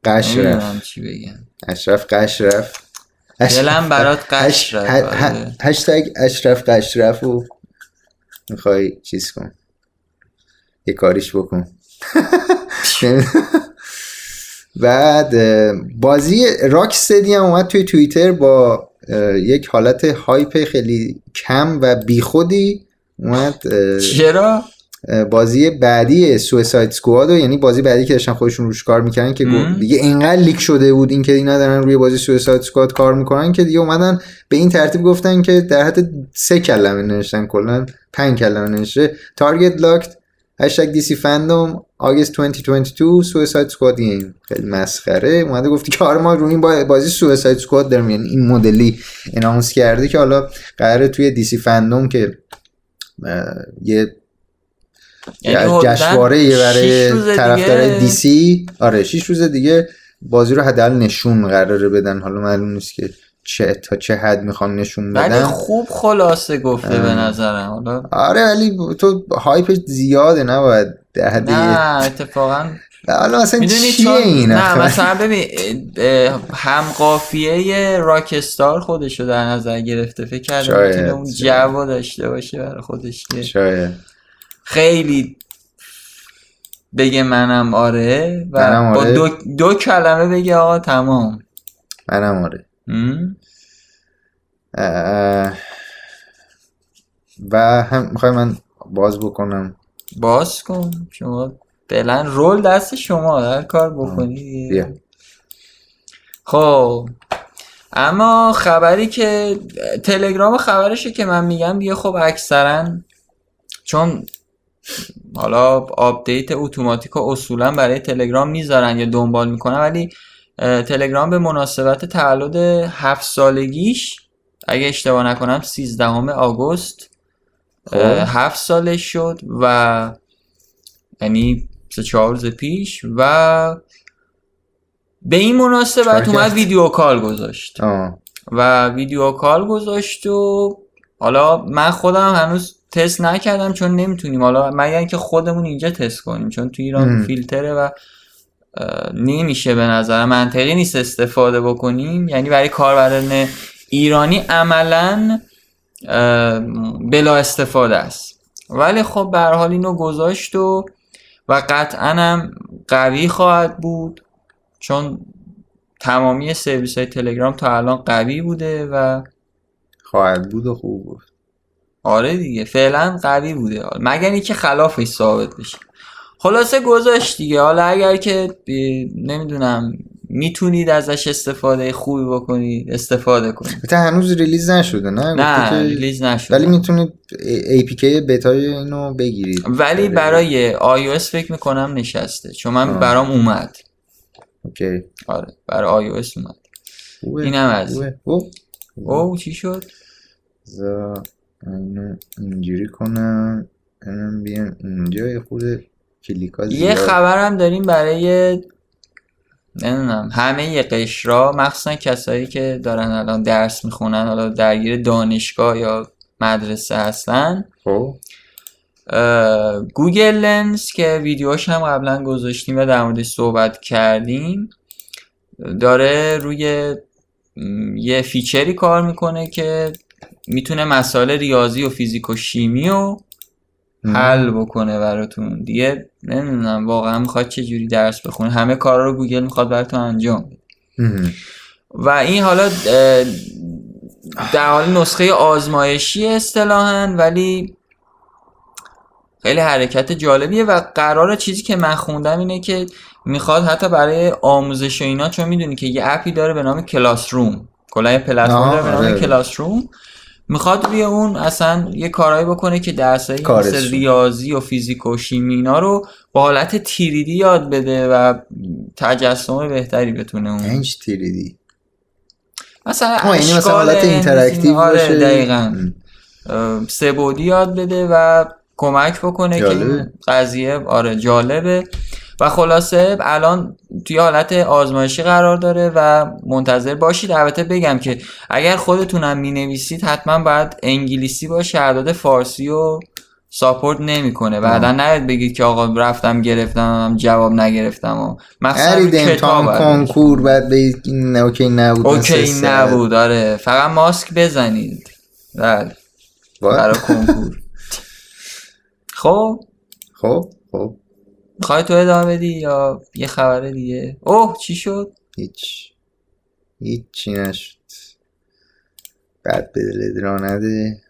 قش رفت نمی‌دونم چی بگم. اشرف قش رفت اش- دلم برات هش- قش رفت ه- ه- آره. هشتگ اشرف قش رفت و می‌خوای چیز کن. یه کاریش بکن. بعد بازی راک استدی هم اومد توی توییتر با یک حالت hype خیلی کم و بیخودی اومد چرا؟ بازی بعدی Suicide Squad یعنی بازی بعدی که داشتن خودشون روش کار می‌کردن که. دیگه اینقدر leak شده بود اینکه اینا دارن روی بازی Suicide Squad کار می‌کنن که دیگه اومدن به این ترتیب گفتن که در حد سه کلمه نوشتن کلا پنج کلمه نوشته target locked هشتگ DC FanDome August 2022 Suicide Squad game خیلی مسخره اومده گفتی که آره ما روی این با- بازی Suicide Squad داریم یعنی این مدلی اناونس کرده که حالا قراره توی دیسی فندوم که یه یعنی یعنی جشنواره یه برای دیگه- دی سی آره شیش روز دیگه بازی رو حداقل نشون قراره بدن. حالا معلوم نیست که چه تا چه حد می‌خوان نشون ولی بدن. خوب خلاصه گفته به اه. نظرم. حالا آره ولی تو هایپ زیاده نباید در حد نه اتفاقا حالا مثلا چیه این نه؟ مثلا ببین هم قافیه راکستار خودشو در نظر گرفته. فکر می‌تونه اون. جو داشته باشه برای خودش که شاید. خیلی بگه منم آره و منم با آره. دو, دو کلمه بگه آقا تمام. منم آره؟ اه، و هم می‌خوای من باز بکنم؟ باز کن. شما فعلا role دست شما هر کار بکنی. بیا. خب. اما خبری که تلگرام خبرشه که من میگم دیگه خب اکثرا چون حالا update اتوماتیک و اصولا برای تلگرام می‌ذارن یا دنبال می‌کنن ولی تلگرام به مناسبت تولد هفت سالگیش اگه اشتباه نکنم 13 آگوست خب. هفت سالش شد و یعنی سه چهار روز پیش و به این مناسبت؟ اومد ویدیو کال گذاشت آه و ویدیو کال گذاشت و حالا من خودم هنوز تست نکردم چون نمی‌تونیم. حالا مگر اینکه خودمون اینجا تست کنیم چون تو ایران. فیلتره و نمیشه به نظر منطقی نیست استفاده بکنیم. یعنی برای کاربران ایرانی عملا بلا استفاده است. ولی خب به هر حال اینو گذاشت و و قطعا هم قوی خواهد بود. چون تمامی سرویس های تلگرام تا الان قوی بوده و خواهد بود و خوب بود. آره دیگه فعلا قوی بوده. مگر اینکه خلافش ثابت بشه. خلاصه گذاشت دیگه. حالا اگر که نمی‌دونم می‌تونید ازش استفاده خوبی بکنید استفاده کنید. البته هنوز release نشده نه؟ نه release نشده. ولی می‌تونید APK beta ی اینو بگیرید. ولی برای iOS فکر می‌کنم نشسته چون من آه. برام اومد. OK. آره برای iOS اومد. اینم از. او چی شد؟ بذار اینو اینجوری کنم. اینم بیام اینجا یه خود کلیکا یه زیاد. خبرم داریم برای نمی‌دونم همه قشرا مخصوصا کسایی که دارن الان درس می‌خونن حالا درگیر دانشگاه یا مدرسه هستن. خب. Google Lens که ویدیوش هم قبلا گذاشتیم و در موردش صحبت کردیم داره روی یه feature ی کار می‌کنه که می‌تونه مسائل ریاضی و فیزیک و شیمی و حل بکنه براتون. دیگه نمی‌دونم واقعا می‌خواد چه جوری درس بخونه. همه کارا رو گوگل می‌خواد براتون انجام بده. و این حالا در حال نسخه آزمایشی اصطلاحا ولی خیلی حرکت جالبیه و قرار چیزی که من خوندم اینه که می‌خواد حتی برای آموزش و اینا چون می‌دونی که یه اپی داره به نام کلاس روم. کلا یه پلتفرم داره به نام آره. کلاس روم. می‌خواد روی اون اصلا یه کارهایی بکنه که درسایی مثل. ریاضی و فیزیک و شیمی اینا رو با حالت 3D یاد بده و تجسم بهتری بتونه اون اینج تیریدی. مثلا یعنی مثلا حالت interactive آره باشه. دقیقاً. سه‌بعدی یاد بده و کمک بکنه که جالبه. این قضیه آره جالبه. و خلاصه الان توی حالت آزمایشی قرار داره و منتظر باشید. البته بگم که اگر خودتونم می نویسید حتما باید انگلیسی باشه اعداد فارسی و support نمی‌کنه. بعدا نیاید بگید که آقا رفتم گرفتم جواب نگرفتم و مخصوصا کتاب کنکور بعد این OK نبود OK. نبود آره. فقط ماسک بزنید. بله. وای. برای کنکور. خب؟ خب خب. می‌خوای تو ادامه بدی یا یه خبر دیگه؟ اوه چی شد؟ هیچ. هیچی نشد. بعد به دلت را نده.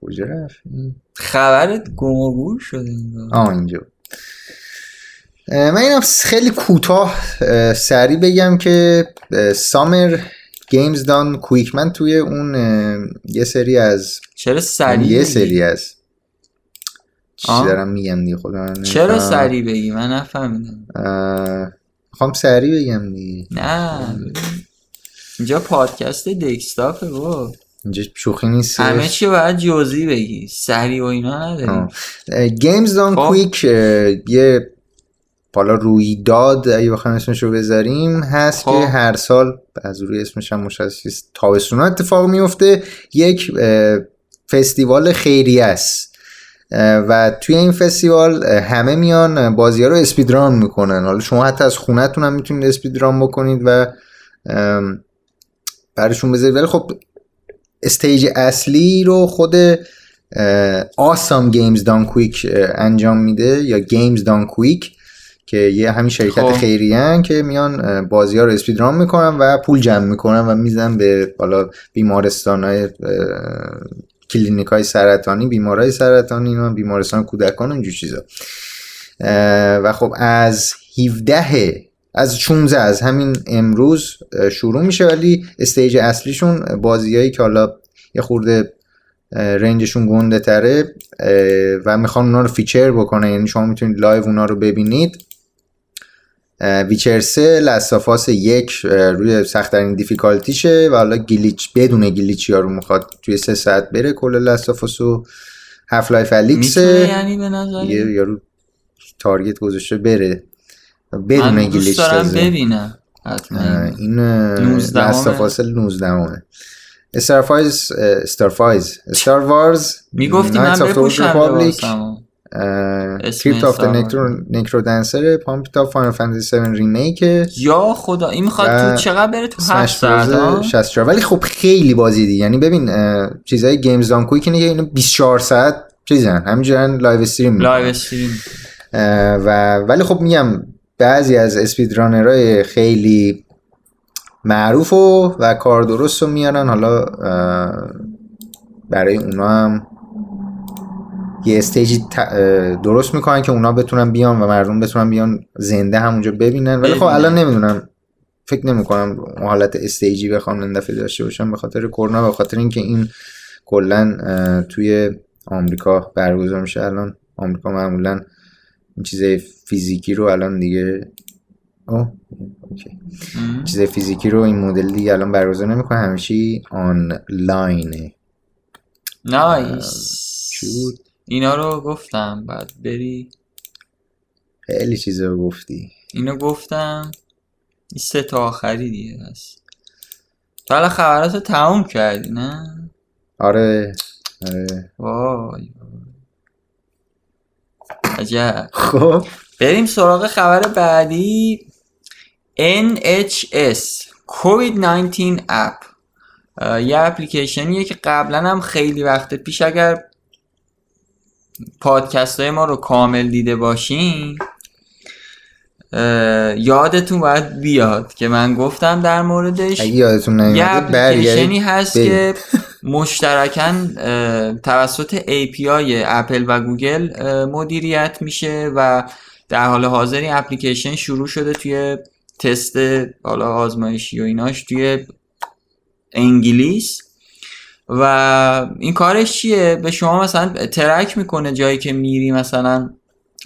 کجا رفت؟ خبرت گم و گور شده انگار. آه اینجا. من اینم خیلی کوتاه اه، سریع بگم که سامر گیمز دان کویک من توی اون یه سری از چرا سریع یه؟ سری از چی. دارم میگم دیگه خودم چرا. سریع بگی؟ من نفهمیدم. می‌خوام سریع بگم دیگه. نه. اینجا پادکست دکستافه با اینجا شوخی نیست. همه چی باید جزئی بگی. سریع و اینا نداری گیمز دان خب. کویک یه حالا رویداد اگه بخوایم اسمش رو بذاریم هست خب. که هر سال از روی اسمش هم مشخص تابستون اتفاق میفته. یک فستیوال خیریه است. و توی این فستیوال همه میان بازی ها رو speedrun می‌کنن حالا شما حتی از خونهتون هم می‌تونید speedrun بکنید و برشون بذارید ولی خب stage اصلی رو خود Awesome Games Done Quick انجام میده یا Games Done Quick که یه همین شرکت خب. خیریه که میان بازی ها رو speedrun می‌کنن و پول جمع می‌کنن و میدن به بالا بیمارستان های کلینیک های سرطانی بیمار های سرطانی و بیمارستان کودکان و چیزا. و خب از 17 از 16 از همین امروز شروع میشه ولی stage اصلیشون بازیایی که حالا یه خورده range شون گنده تره و می‌خوان اونا رو feature بکنه یعنی شما می‌تونید live اونا رو ببینید. Witcher 3 Last of Us یک روی سختترین difficulty شه و حالا glitch بدون glitch رو می‌خواد توی سه ساعت بره کل Last of Us و هف لایف الیکس یعنی به نظر یه یارو تارگت گذاشته بره. بدون گلیچ دارم ببینم این لستافاس 19 همه استارفایز استارفایز ستار وارز می‌گفتی من بپوشم کریپت آف نکرو دنسر پامپ تا فاینل فانتزی 7 ریمیک یا خدا این می‌خواد تو چقدر بره تو 7 ساعت؟ ولی خب خیلی بازی دی یعنی ببین چیزای Games Done Quick اینه که اینو 24 ساعت چیزن. همینجورن live stream live stream و ولی خب میگم بعضی از speedrunner های خیلی معروف و, و کار درست رو میارن. حالا برای اونا هم یه stage ی درست می‌کنن که اونا بتونن بیان و مردم بتونن بیان زنده همونجا ببینن. ولی خب الان نمی‌دونم. فکر نمی‌کنم حالت استیجی بخوام این دفعه داشته باشم به خاطر کرونا به خاطر اینکه این کلا توی آمریکا برگزار میشه. الان آمریکا معمولا این چیز فیزیکی رو الان دیگه اوه اوکی. چیز فیزیکی رو این مدل دیگه الان برگزار نمی‌کنه. همیشه آنلاینه. نایس. اینا رو گفتم بعد بری. خیلی چیزا رو گفتی. اینو گفتم این سه تا آخری دیگه هست حالا خبرات رو تموم کردی نه؟ آره آره. وای. عجب. خب. بریم سراغ خبر بعدی. NHS COVID-19 اپ. یه اپلیکیشنیه که قبلا هم خیلی وقت پیش اگر پادکست های ما رو کامل دیده باشین یادتون باید بیاد که من گفتم در موردش. یادتون یه اپلیکیشنی هست که مشترکن توسط API اپل و گوگل مدیریت میشه و در حال حاضر این اپلیکیشن شروع شده توی تست حالا آزمایشی و ایناش توی انگلیس. و این کارش چیه؟ به شما مثلا ترک می‌کنه جایی که میری مثلا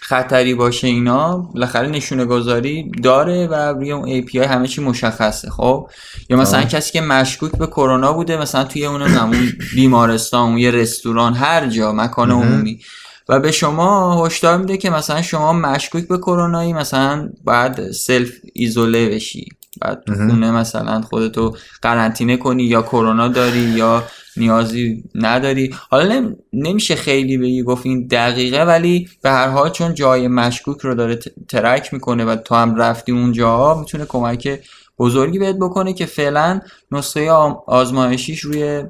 خطری باشه اینا بالاخره نشونه گذاری داره و روی اون API همه چی مشخصه خب؟ یا مثلا آه. کسی که مشکوک به کرونا بوده مثلا توی اون نمون بیمارستان اون یه رستوران هر جا مکان عمومی. و به شما هشدار میده که مثلا شما مشکوک به کرونایی مثلا باید سلف ایزوله بشی. بعد تو خونه مثلا خودتو قرنطینه کنی یا کرونا داری یا نیازی نداری. حالا نمیشه خیلی بگی گفت این دقیقه ولی به هر حال چون جای مشکوک رو داره ترک می‌کنه و تو هم رفتی اونجا می‌تونه کمک بزرگی بهت بکنه که فعلا نسخه آزمایشیش روی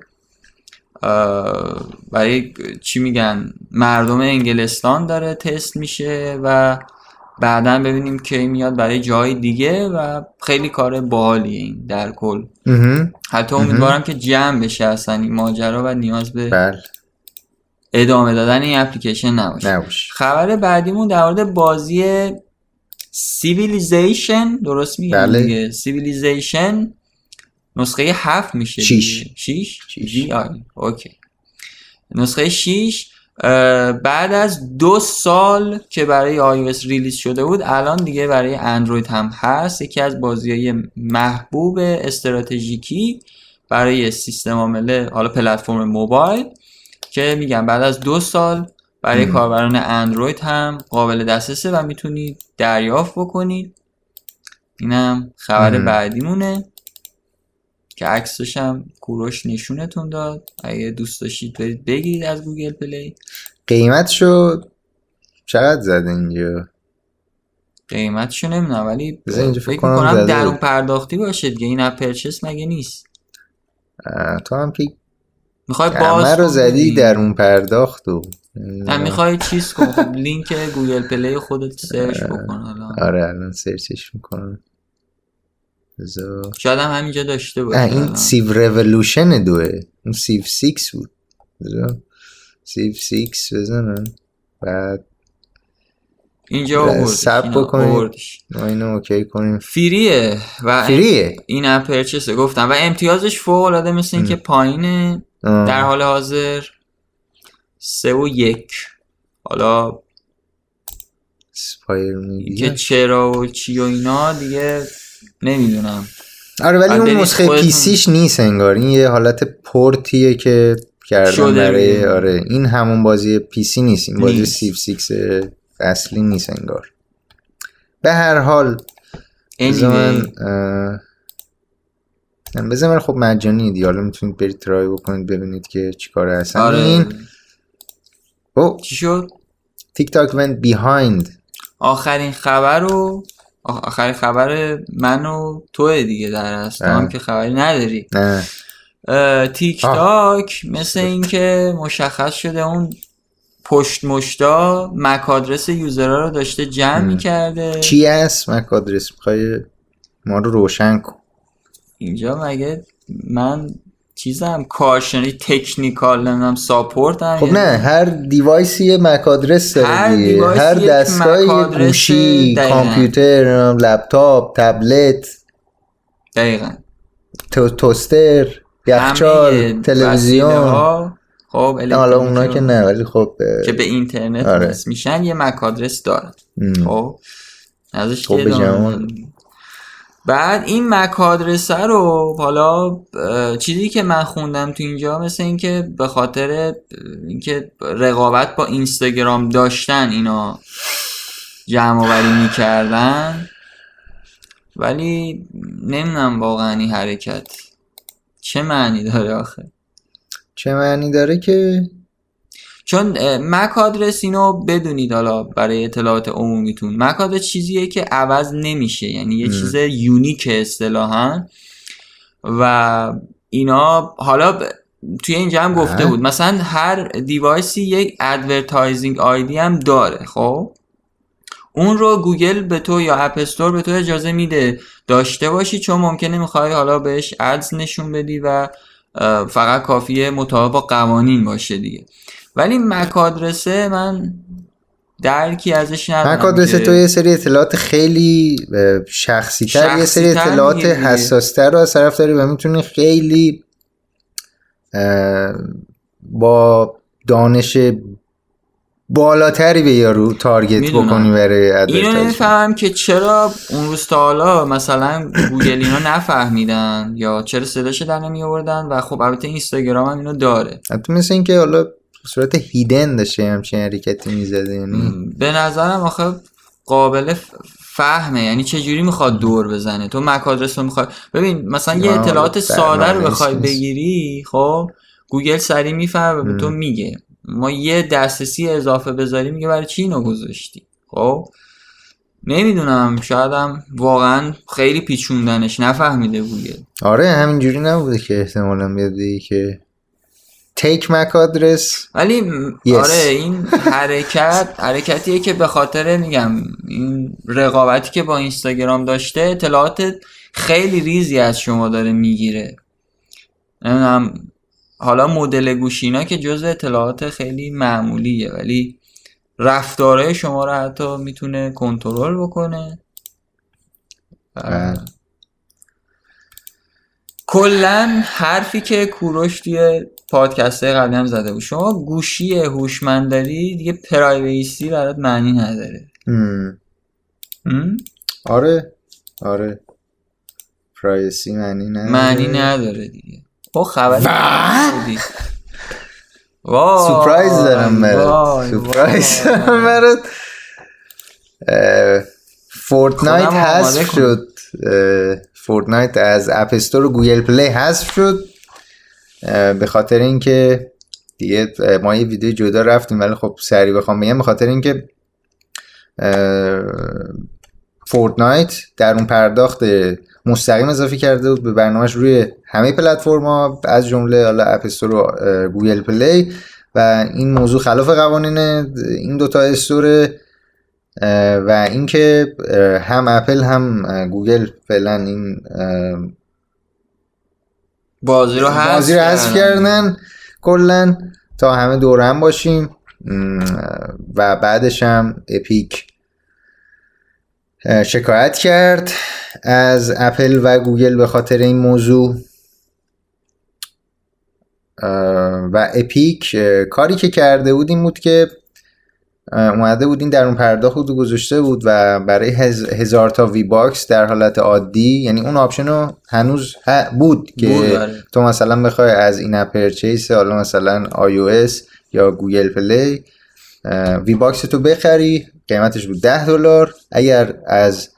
برای چی میگن مردم انگلستان داره تست میشه و بعدا ببینیم کی میاد برای جای دیگه و خیلی کار باحالیه این در کل. حتی امیدوارم که جمع بشه اصلا این ماجرا و نیاز به بل. ادامه دادن این اپلیکیشن نباشه. نباشه. خبر بعدیمون در مورد بازی Civilization درست میگم بله. دیگه؟ Civilization نسخه هفت میشه شیش. شیش؟ شیش؟ okay. نسخه شیش بعد از دو سال که برای iOS release شده بود الان دیگه برای اندروید هم هست. یکی از بازی های محبوب استراتژیکی برای سیستم عامل حالا پلتفرم موبایل که میگم بعد از دو سال برای کاربران اندروید هم قابل دسترسه و می‌تونید دریافت بکنید. اینم خبر بعدیمونه. که عکسش هم کوروش نشونتون داد. اگه دوست داشتید برید بگیرید از گوگل پلی. قیمتشو چقدر زده اینجا؟ قیمتشو نمی‌دونم ولی فکر کنم. درون پرداختی باشه دیگه. in-app purchase مگه نیست؟ تو هم که می‌خوای باز رو زدی ببین. در اون پرداخت و نه می‌خوای چیز کن. خب لینک گوگل پلی خودت سرچ بکن حالا آره الان سرچش می‌کنم. بذار. شاید هم همینجا داشته باشه این. سیو رولوشن دوه. اون Civ Six بود. بذار. Civ Six بزنم. بعد اینجا اه، آوردش صبر بکنید. اینو okay کنیم. free یه و free یه؟ in-app purchase ه گفتم. و امتیازش فوق العاده مثل اینکه پایینه. آه. در حال حاضر سه و یک. حالا Aspyr که Media چرا و چی و اینا دیگه نمی‌دونم. آره ولی اون نسخه خودتون- PC ش نیست انگار. این یه حالت پورتیه که کردن برای آره این همون بازی PC نیست. این بازی. Civ Six اصلی نیست انگار. به هر حال من بذار من خب مجانی دیگه. حالا می‌تونید برید try بکنید ببینید که چیکاره هستن آره. این او چی شد؟ تیک تاک went behind. آخرین خبر رو آخ- آخرین خبر من و توه دیگه در اه. که خبری نداری. نه. تیک تاک مثل اینکه مشخص شده اون پشت مشتا مک آدرس یوزرها رو داشته جمع ام. می‌کرده. چی هست مک آدرس می‌خوای ما رو روشن کن. اینجا مگه من چیزم کارشنی تکنیکال نمی‌دونم ساپورت هم خب نه هر دیوایسی یه مک آدرس هر داره دیگه. دیوایسی هر دستگاه گوشی. کامپیوتر لپتاپ تبلت دقیقا. تو- توستر یخچال تلویزیون. خب حالا اونا که نه ولی خب که به اینترنت آره. میشن یه مک آدرس دارن. خب ازش خب که به ادامه جمال. بدیم. بعد این مک آدرسه رو حالا چیزی که من خوندم تو اینجا مثل اینکه به خاطر اینکه رقابت با اینستاگرام داشتن اینا جمع آوری می‌کردن ولی نمی‌دونم واقعا این حرکت چه معنی داره آخه. چه معنی داره که چون مک آدرس اینو بدونید حالا برای اطلاعات عمومیتون مک آدرس چیزیه که عوض نمیشه یعنی یه ام. چیز یونیک اصطلاحا و اینا حالا ب- توی اینجا هم گفته اه. بود مثلا هر device ی یک advertising ID هم داره خب اون رو گوگل به تو یا App Store به تو اجازه میده داشته باشی چون ممکنه می‌خوای حالا بهش ads نشون بدی و فقط کافیه مطابق با قوانین باشه دیگه ولی MAC address ه من درکی ازش ندارم MAC address که- تو یه سری اطلاعات خیلی شخصی تر یه سری اطلاعات. حساس تر رو از طرف داری و می‌تونی خیلی با دانش بالاتری به یارو تارگت می‌دونم. بکنی برای اینو نمی‌فهمم که چرا اون روز تا حالا مثلا گوگل اینا نفهمیدن یا چرا صداش در نمی آوردن و خب البته اینستاگرام هم اینو داره حتی مثل اینکه حالا به صورت هیدن داشته همچین حرکتی می‌زده یعنی به نظرم آخه قابل فهمه. یعنی چه جوری می‌خواد دور بزنه؟ تو MAC address رو می‌خواد ببین مثلا یه اطلاعات بله، ساده رو نیست، بخوای. بگیری خب گوگل سریع می‌فهمه به تو. میگه. ما یه دسترسی اضافه بذاری میگه برای چی اینو گذاشتی؟ خب نمی‌دونم شایدم واقعا خیلی پیچوندنش نفهمیده گوگل. آره همینجوری نبوده که احتمالا بیاد که تیک مک آدرس ولی Yes. آره این حرکت حرکتیه که به خاطر میگم این رقابتی که با اینستاگرام داشته اطلاعات خیلی ریزی از شما داره می‌گیره نمی‌دونم حالا مدل گوشینا که جز اطلاعات خیلی معمولیه ولی رفتارهای شما رو حتی می‌تونه کنترل بکنه بله. کلا حرفی که کوروش توی پادکست قبلی هم زده بود. شما گوشی هوشمند داری دیگه privacy برات معنی نداره. هم؟ آره. آره. privacy معنی نه معنی نداره دیگه. و؟ بودی وای surprise دارم برات. surprise. دارم برات. فورتنایت کن. شد. فورتنایت از اپ استور و گوگل پلی حذف شد. به خاطر اینکه دیگه ما یه ویدیو جدا رفتیم ولی خب سریع بخوام بگم به خاطر اینکه فورتنایت درون پرداخت مستقیم اضافه کرده بود به برنامهش روی همه پلتفرما از جمله حالا اپ استور و گوگل پلی و این موضوع خلاف قوانین این دوتا استور و اینکه هم اپل هم گوگل فعلا این بازی رو حذف بازی رو حذف کردن. کلا تا همه دور هم باشیم. و بعدش هم اپیک. شکایت کرد از اپل و گوگل به خاطر این موضوع. و اپیک کاری که کرده بود این بود که اومده بود این درون پرداخت بود گذاشته بود و برای هزار تا V-Bucks در حالت عادی یعنی اون option رو هنوز بود که بود تو مثلا بخوای از این purchase حالا مثلا iOS یا گوگل پلی V-Bucks تو بخری قیمتش بود 10 دلار. اگر از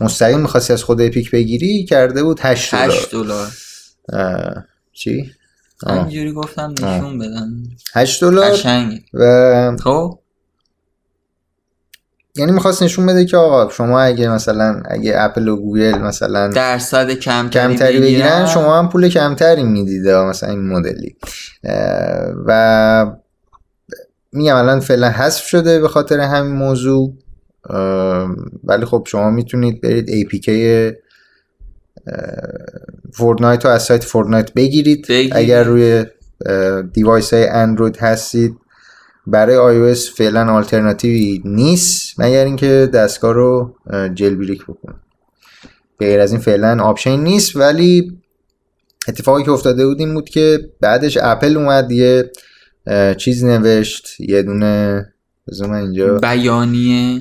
مستقیم می‌خواستی از خود اپیک بگیری کرده بود 8 دلار. 8 دلار چی؟ اینجوری گفتم نشون بدم 8 دلار و خب؟ یعنی می‌خواست نشون بده که آقا شما اگه مثلا اگه اپل و گوگل مثلا درصد کمتری کمتری بگیرن شما هم پول کمتری می‌دید مثلا این مدلی. و میگم الان فعلا حذف شده به خاطر همین موضوع. ولی خب شما می‌تونید برید APK فورتنایت رو از سایت فورتنایت بگیرید, بگیرید. اگر روی device های اندروید هستید برای iOS فعلا آلترناتیوی نیست مگر اینکه دستگاه رو jailbreak بکنه. غیر از این فعلا option نیست ولی اتفاقی که افتاده بود این بود که بعدش اپل اومد یه چیز نوشت یه دونه بذار من اینجا بیانیه.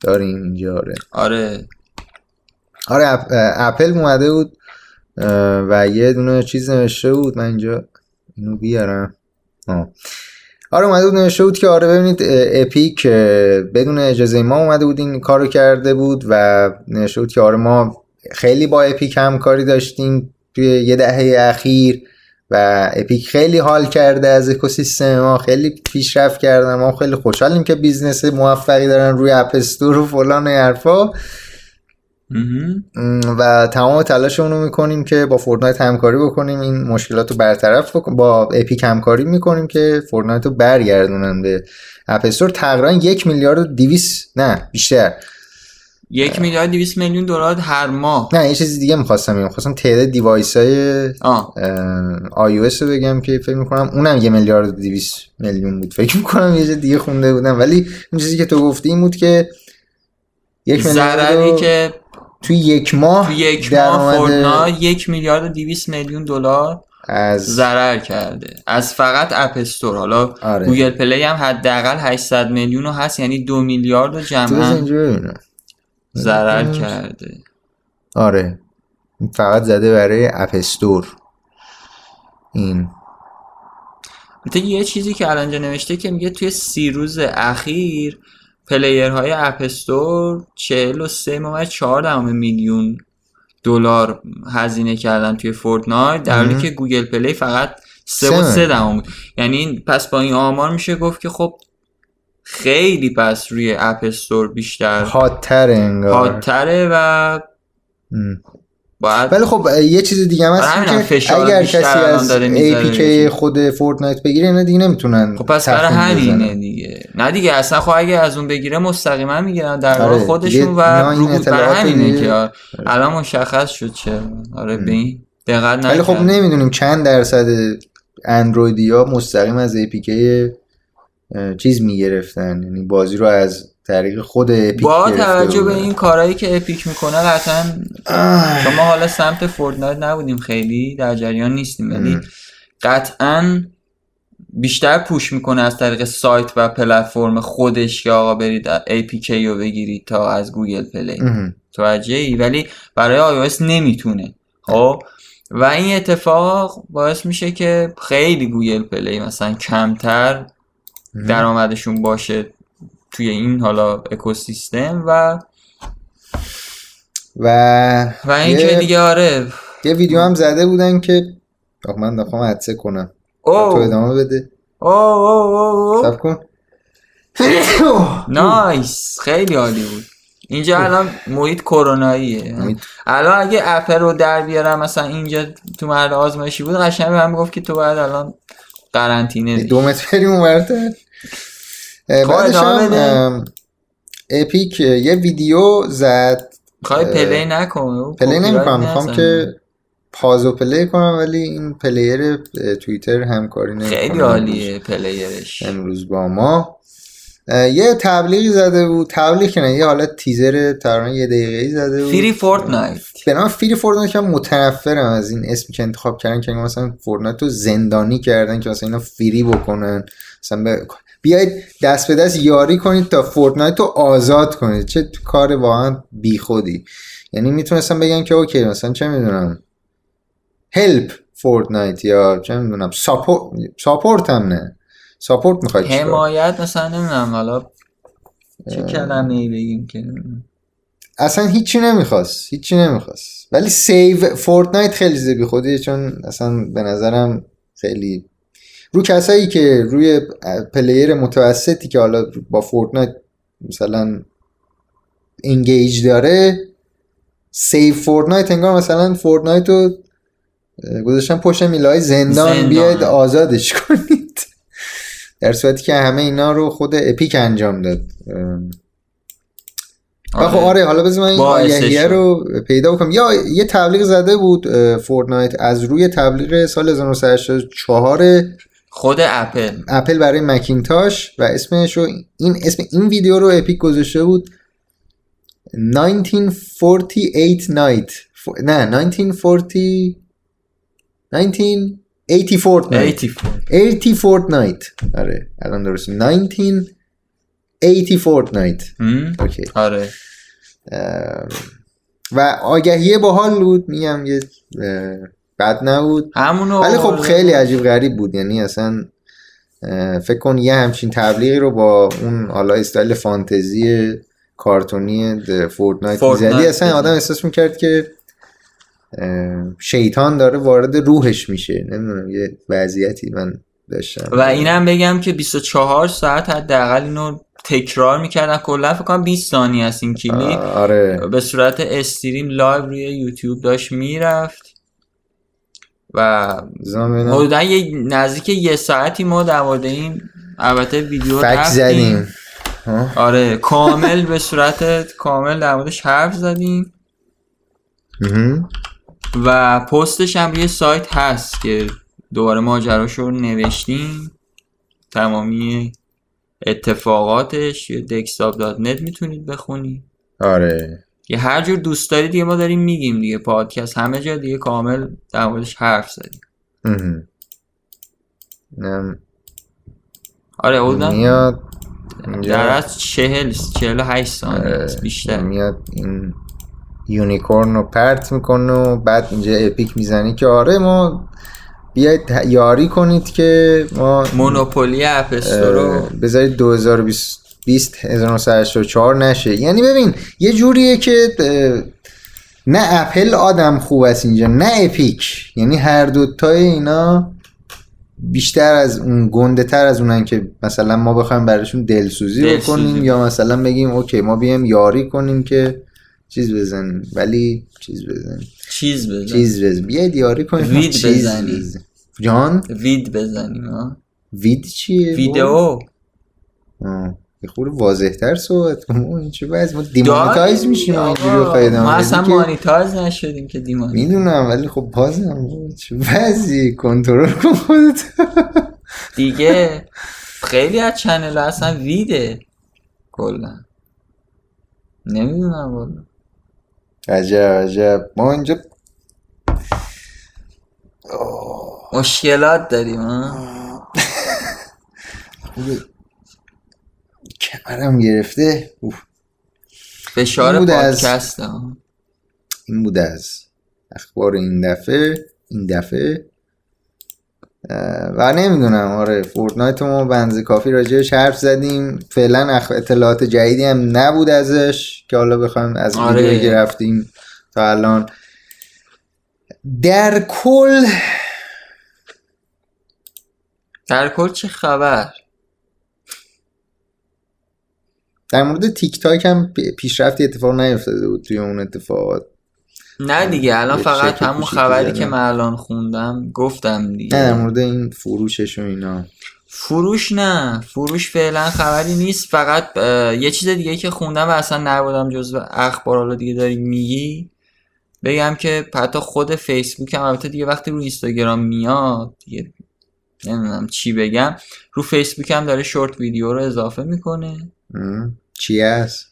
داریم اینجا آره. آره. آره اپ... اپل اومده بود و یه دونه چیز نوشته بود من اینجا اینو بیارم. آره اومده بود نوشته بود که آره ببینید اپیک بدون اجازه ما اومده بود این کارو کرده بود و نوشته بود که آره ما خیلی با اپیک همکاری داشتیم توی یه دهه اخیر و اپیک خیلی حال کرده از اکوسیستم ما خیلی پیشرفت کردن ما خیلی خوشحالیم که business موفقی دارن روی اپ استور و فلان و حرفا. و تمام تلاشمون رو می‌کنیم که با فورتنایت همکاری بکنیم. این مشکلات رو برطرف بکنیم با اپیک همکاری می‌کنیم که فورتنایت رو برگردونن به اپ استور تقریبا یک میلیارد و دیویس نه بیشتر. یک میلیارد دیویس میلیون دلار هر ماه. نه یه چیزی دیگه می‌خواستم بگم. خواستم تعداد device های iOS رو بگم که فکر می‌کنم اونم یه میلیارد دیویس میلیون بود. فکر می‌کنم یه دیگه خونده بودم. ولی این چیزی که تو گفتی این بود که یک ضرری که توی یک ماه توی یک ماه فورتنایت یک میلیارد و دیویس میلیون دلار از ضرر کرده. از فقط اپ استور حالا آره. گوگل پلی هم حداقل 800 میلیون هست یعنی دو میلیارد جمعا ضرر کرده. آره. فقط زده برای اپ استور این. یه چیزی که الان نوشته که میگه توی سی روز اخیر player های اپ استور 43 ممیز 4 میلیون دلار هزینه کردن توی فورتنایت در حالی که گوگل پلی فقط 3 و 3 دهم. بود. یعنی پس با این آمار میشه گفت که خب خیلی پس روی اپ استور بیشتر حادتره انگار. حادتره و باید ولی خب یه چیز دیگه هم هست که اگر کسی از APK خود فورتنایت بگیره اینا دیگه نمی‌تونن خب پس برای همینه دیگه. نه دیگه اصلا خب اگه از اون بگیره مستقیما می‌گیرن در آره خودشون و برای همینه که الان مشخص شد چه آره به این دقت ولی خب نمی‌دونیم چند درصد اندرویدیا مستقیم از APK چیز می‌گرفتن. یعنی بازی رو از طریق خود اپیک با توجه به این کارهایی که اپیک می‌کنه قطعا شما حالا سمت فورتنایت نبودیم خیلی در جریان نیستیم. ولی قطعا بیشتر push می‌کنه از طریق سایت و پلتفرم خودش که آقا برید APK رو بگیرید تا از گوگل پلی. توجه ای ولی برای iOS نمی‌تونه. خب؟ و این اتفاق باعث میشه که خیلی گوگل پلی مثلا کمتر درآمدشون باشه. توی این حالا اکوسیستم و و و این که دیگه آره. یه ویدیو هم زده بودن که من دخوام حدسه کنم. تو او ادامه بده. او او او سب کن. نایس. خیلی عالی بود. اینجا الان محیط کروناییه. الان اگه اپل رو در بیارم مثلا اینجا تو مرد آزمایشی بود قشنگ به من گفت که تو باید الان قرنطینه دو متر بریم اونورتر خب، بعدش ادامه هم اپیک یه ویدیو زد. اه، پلی نکن پلی نمی‌کنم می‌خوام. که pause و play کنم ولی این player توییتر همکاری نمی‌کنه خیلی عالیه player ش. امروز با ما. یه تبلیغی زده بود تبلیغ نه یه حالت تیزر تقریبا یه دقیقه زده بود. فری فورتنایت. به نام free فورتنایت که متنفرم از این اسمی که انتخاب کردن که مثلا فورتنایت رو زندانی کردن که مثلا اینا free بکنن. مثلا بیاید دست به دست یاری کنید تا فورتنایت رو آزاد کنید. چه کار واقعا بیخودی. یعنی می‌تونستم بگن که okay مثلا چه می‌دونم. help فورتنایت یا چه می‌دونم. support support هم نه. support می‌خواید؟ حمایت مثلا نمی‌دونم. حالا چه کلمه ای بگیم که اصلا هیچی نمی‌خواست. هیچی نمی‌خواست. ولی save فورتنایت خیلی چیز بیخودیه چون اصلا به نظرم خیلی رو کسایی که روی player متوسطی که حالا با فورتنایت مثلا engage داره save فورتنایت انگار مثلا فورتنایت رو گذاشتن پشت میله‌های زندان, زندان. بیاید آزادش کنید در صورتی که همه اینا رو خود اپیک انجام داد آره. آره حالا بذار من این آگهیه. رو پیدا بکنم یا یه تبلیغ زده بود فورتنایت از روی تبلیغ سال 1984 خود اپل. اپل برای مکینتاش و اسمش رو این اسم این ویدیو رو اپیک گذاشته بود 1948 night. ف- نه 1940 1984 night. 84 84 night. آره الان درست 1984 night. هم؟ اوکی آره. و آگهیه باحال بود. میگم یه بد نبود. همونو ولی خب. خیلی عجیب غریب بود. یعنی اصلا فکر کن یه همچین تبلیغی رو با اون حالا استایل فانتزی کارتونی فورتنایت فورتنایت می‌زدی اصلا. آدم احساس می‌کرد که شیطان داره وارد روحش میشه. نمی‌دونم یه وضعیتی من داشتم. و اینم بگم که 24 ساعت حداقل اینو تکرار می‌کردن. کلا فکر کنم 20 ثانیه است این کلیپ آه، آره. به صورت stream live روی یوتیوب داشت می‌رفت. و. حدودا یه نزدیک یه ساعتی ما در مورد این البته ویدیو فک. زدیم؟ آره کامل به صورت کامل در موردش حرف زدیم. و پستش هم روی سایت هست که دوباره ماجراش رو نوشتیم تمامی اتفاقاتش یه دکستاب.net می‌تونید بخونید آره یه هر جور دوست دارید دیگه ما داریم میگیم دیگه پادکست. همه جا دیگه کامل در موردش حرف زدیم. آره حدودا میاد. در از چهل چهل و هشت ثانیه آره، بیشتر. میاد این یونیکورن رو پرت می‌کنه و بعد اینجا اپیک می‌زنی که آره ما بیاید یاری کنید که ما monopoly App Store رو بذارید 2020 1984 نشه. یعنی ببین یه جوریه که نه اپل آدم خوب است اینجا نه اپیک. یعنی هر دوتای اینا بیشتر از اون گنده تر از اونن که مثلا ما بخوایم براشون دلسوزی دلسوزی. بکنیم یا مثلا بگیم اوکی ما بیایم یاری کنیم که چیز بزنیم. ولی چیز بزنیم. چیز بزن چیز بزنیم. بیاید یاری کنیم. weed چیز بزنی. بزن. جان؟ weed بزنیم ها weed چیه؟ ویدئو. آه، یه خورده واضح تر صحبت کن این چه وضع. ما demonetize. میشیم اینجوری بخوای ادامه ما اصلا monetize نشدیم که demon می‌دونم ولی خب بازم چه وضعی؟ کنترل کن خودت. دیگه خیلی از channel اصلا weed ه. کلا. نمی‌دونم والا. عجب عجب. ما اینجا مشکلات داریم ها؟ کمرم گرفته. اوف. فشار این بود از- پادکست ها. این بود از اخبار این دفعه این دفعه. و نمی‌دونم آره فورتنایت ما بنز کافی راجعش حرف زدیم. فعلا اخ... اطلاعات جدیدی هم نبود ازش که حالا بخوایم از آره. ویدیویی که رفتیم تا الان. در کل در کل چه خبر؟ در مورد تیک تاک هم پیشرفتی اتفاق نیفتاده بود توی اون اتفاقات. نه دیگه الان یه فقط همون خبری. که من الان خوندم گفتم دیگه. نه در مورد این فروشش و اینا. فروش نه. فروش فعلا خبری نیست. فقط یه چیز دیگه که خوندم و اصلا نبودم جزو اخبار حالا دیگه داری میگی. بگم که حتی خود فیسبوک هم البته دیگه وقتی رو اینستاگرام میاد دیگه نمی‌دونم چی بگم. رو فیسبوک هم داره شورت ویدیو رو اضافه می‌کنه. ام. چی هست؟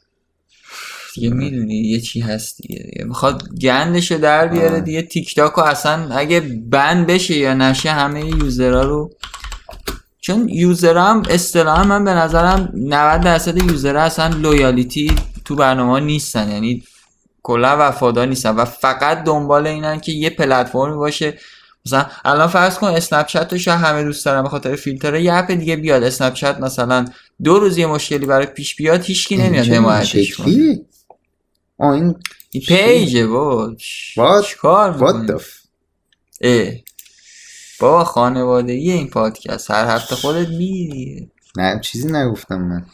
دیگه می‌دونی یه چی هست دیگه, می‌خواد گندشو در بیاره. دیگه. تیک تاک رو اصلا اگه بند بشه یا نشه همه یوزرها رو چون user ها هم اصطلاحا من به نظرم 90 درصد user ها اصلا loyalty تو برنامه نیستن. یعنی کلا وفادار نیستن. و فقط دنبال اینن که یه پلتفرمی باشه مثلا الان فرض کن اسنپ چت رو شاید همه دوست دارن به خاطر فیلتر یه اپ دیگه بیاد. اسنپ چت مثلا دو روز یه مشکلی برای پیش بیاد هیچکی نمیاد این چه حمایتش کنه. این این پیجه با What? چیکار. بابا خانواده این پادکست. هر هفته خودت میری. نه چیزی نگفتم من.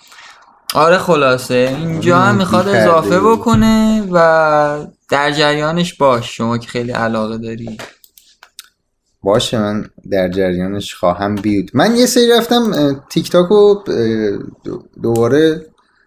آره خلاصه. اینجا هم آره، می‌خواد بی‌پرده. اضافه بکنه و در جریانش باش. شما که خیلی علاقه داری. باشه من در جریانش خواهم بیود من یه سری رفتم تیک تاک رو دوباره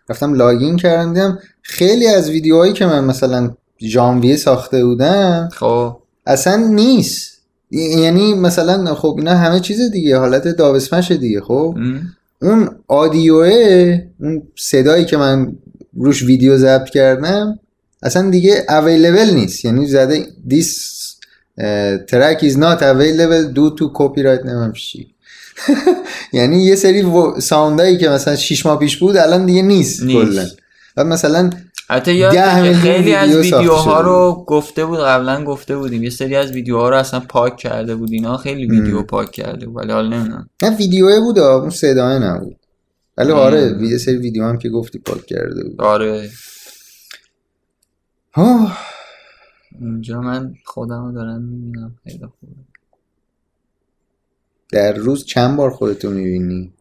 رفتم لاگین کردم. دیدم خیلی از ویدیوهایی که من مثلا ژانویه ساخته بودم خب. اصلا نیست. یعنی مثلا خب اینا همه چیز دیگه حالت دابسمش دیگه خب. م؟ اون آدیوه اون صدایی که من روش ویدیو ضبط کردم اصلا دیگه اویلیبل نیست. یعنی زده this track is not available due to copyright نمیم چی یعنی یه سری ساوندایی که مثلا 6 ماه پیش بود الان دیگه نیست. کلا. و مثلا حتی یاد خیلی از ویدیوها رو گفته بود قبلا گفته بودیم. یه سری از ویدیوها رو اصلا پاک کرده بود. اینا خیلی ویدیو پاک کرده بود ولی حالا نمی‌دونم. نه ویدیوه بود اون صداه نبود. ولی. آره یه سری ویدیو هم که گفتی پاک کرده بود. آره. آه، اینجا من خودم رو دارم می‌بینم. خیلی خوبه. در روز چند بار خودتو می‌بینی?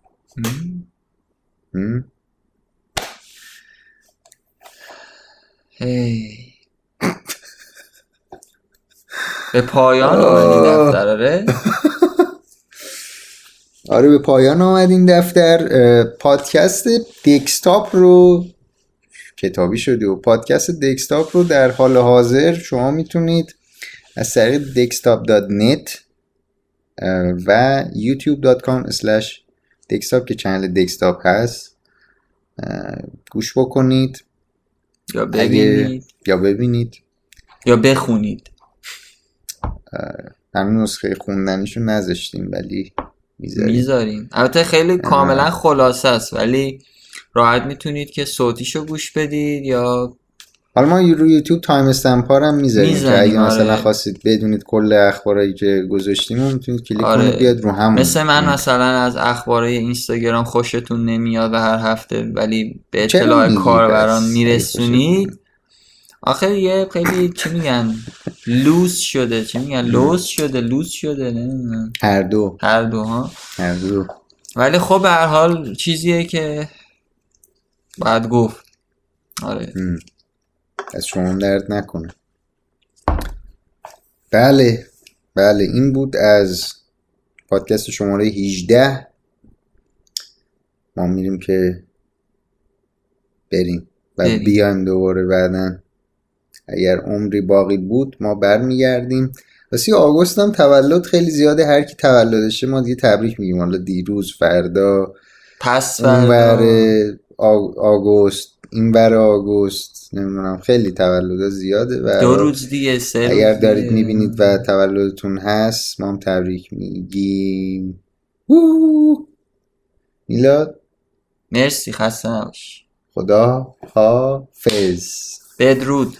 هی. به پایان آمدی آه. دفتر آره؟ آره به پایان آمد این دفتر پادکست دکستاپ رو کتابی شده و پادکست دکستاپ رو در حال حاضر شما می‌تونید از طریق desktop.net و youtube.com slash desktop که چنل دکستاپ هست گوش بکنید. یا ببینید. یا ببینید. یا بخونید. همین نسخه خوندنیشو نذاشتیم ولی می‌ذاریم. البته خیلی کاملا خلاصه است ولی راحت می‌تونید که صوتیشو گوش بدید یا حالا ما رو یوتیوب timestamp هم می‌ذاریم که اگه مثلا آره. خواستید بدونید کل اخبارایی که گذاشتیم می‌تونید کلیک آره. کنید بیاد رو همون. مثل من مثلا از اخبارای اینستاگرام خوشتون نمیاد و هر هفته ولی به اطلاع کاربران؟ میرسونید؟ آخه یه خیلی چی میگن لوس شده. چی میگن؟ لوس شده لوس شده نمی‌دونم. هر دو. هر دو ها؟ هر دو. ولی خب به هر حال چیزیه که باید گفت. آره. ام. از شما درد نکنه. بله. بله. این بود از پادکست شماره 18 ما میریم که بریم و بریم. بیایم دوباره بعدا. اگر عمری باقی بود ما برمیگردیم. واسه آگوست هم تولد خیلی زیاده. هر کی تولدشه ما دیگه تبریک میگیم. حالا دیروز فردا پس فردا. آگوست. این بر آگوست. نمی‌دونم. خیلی تولد زیاده و دو روز دیگه سه اگر دیگه. دارید می‌بینید و تولدتون هست ما هم تبریک میگیم! میلاد. مرسی. خسته نباش. خدا حافظ. بدرود.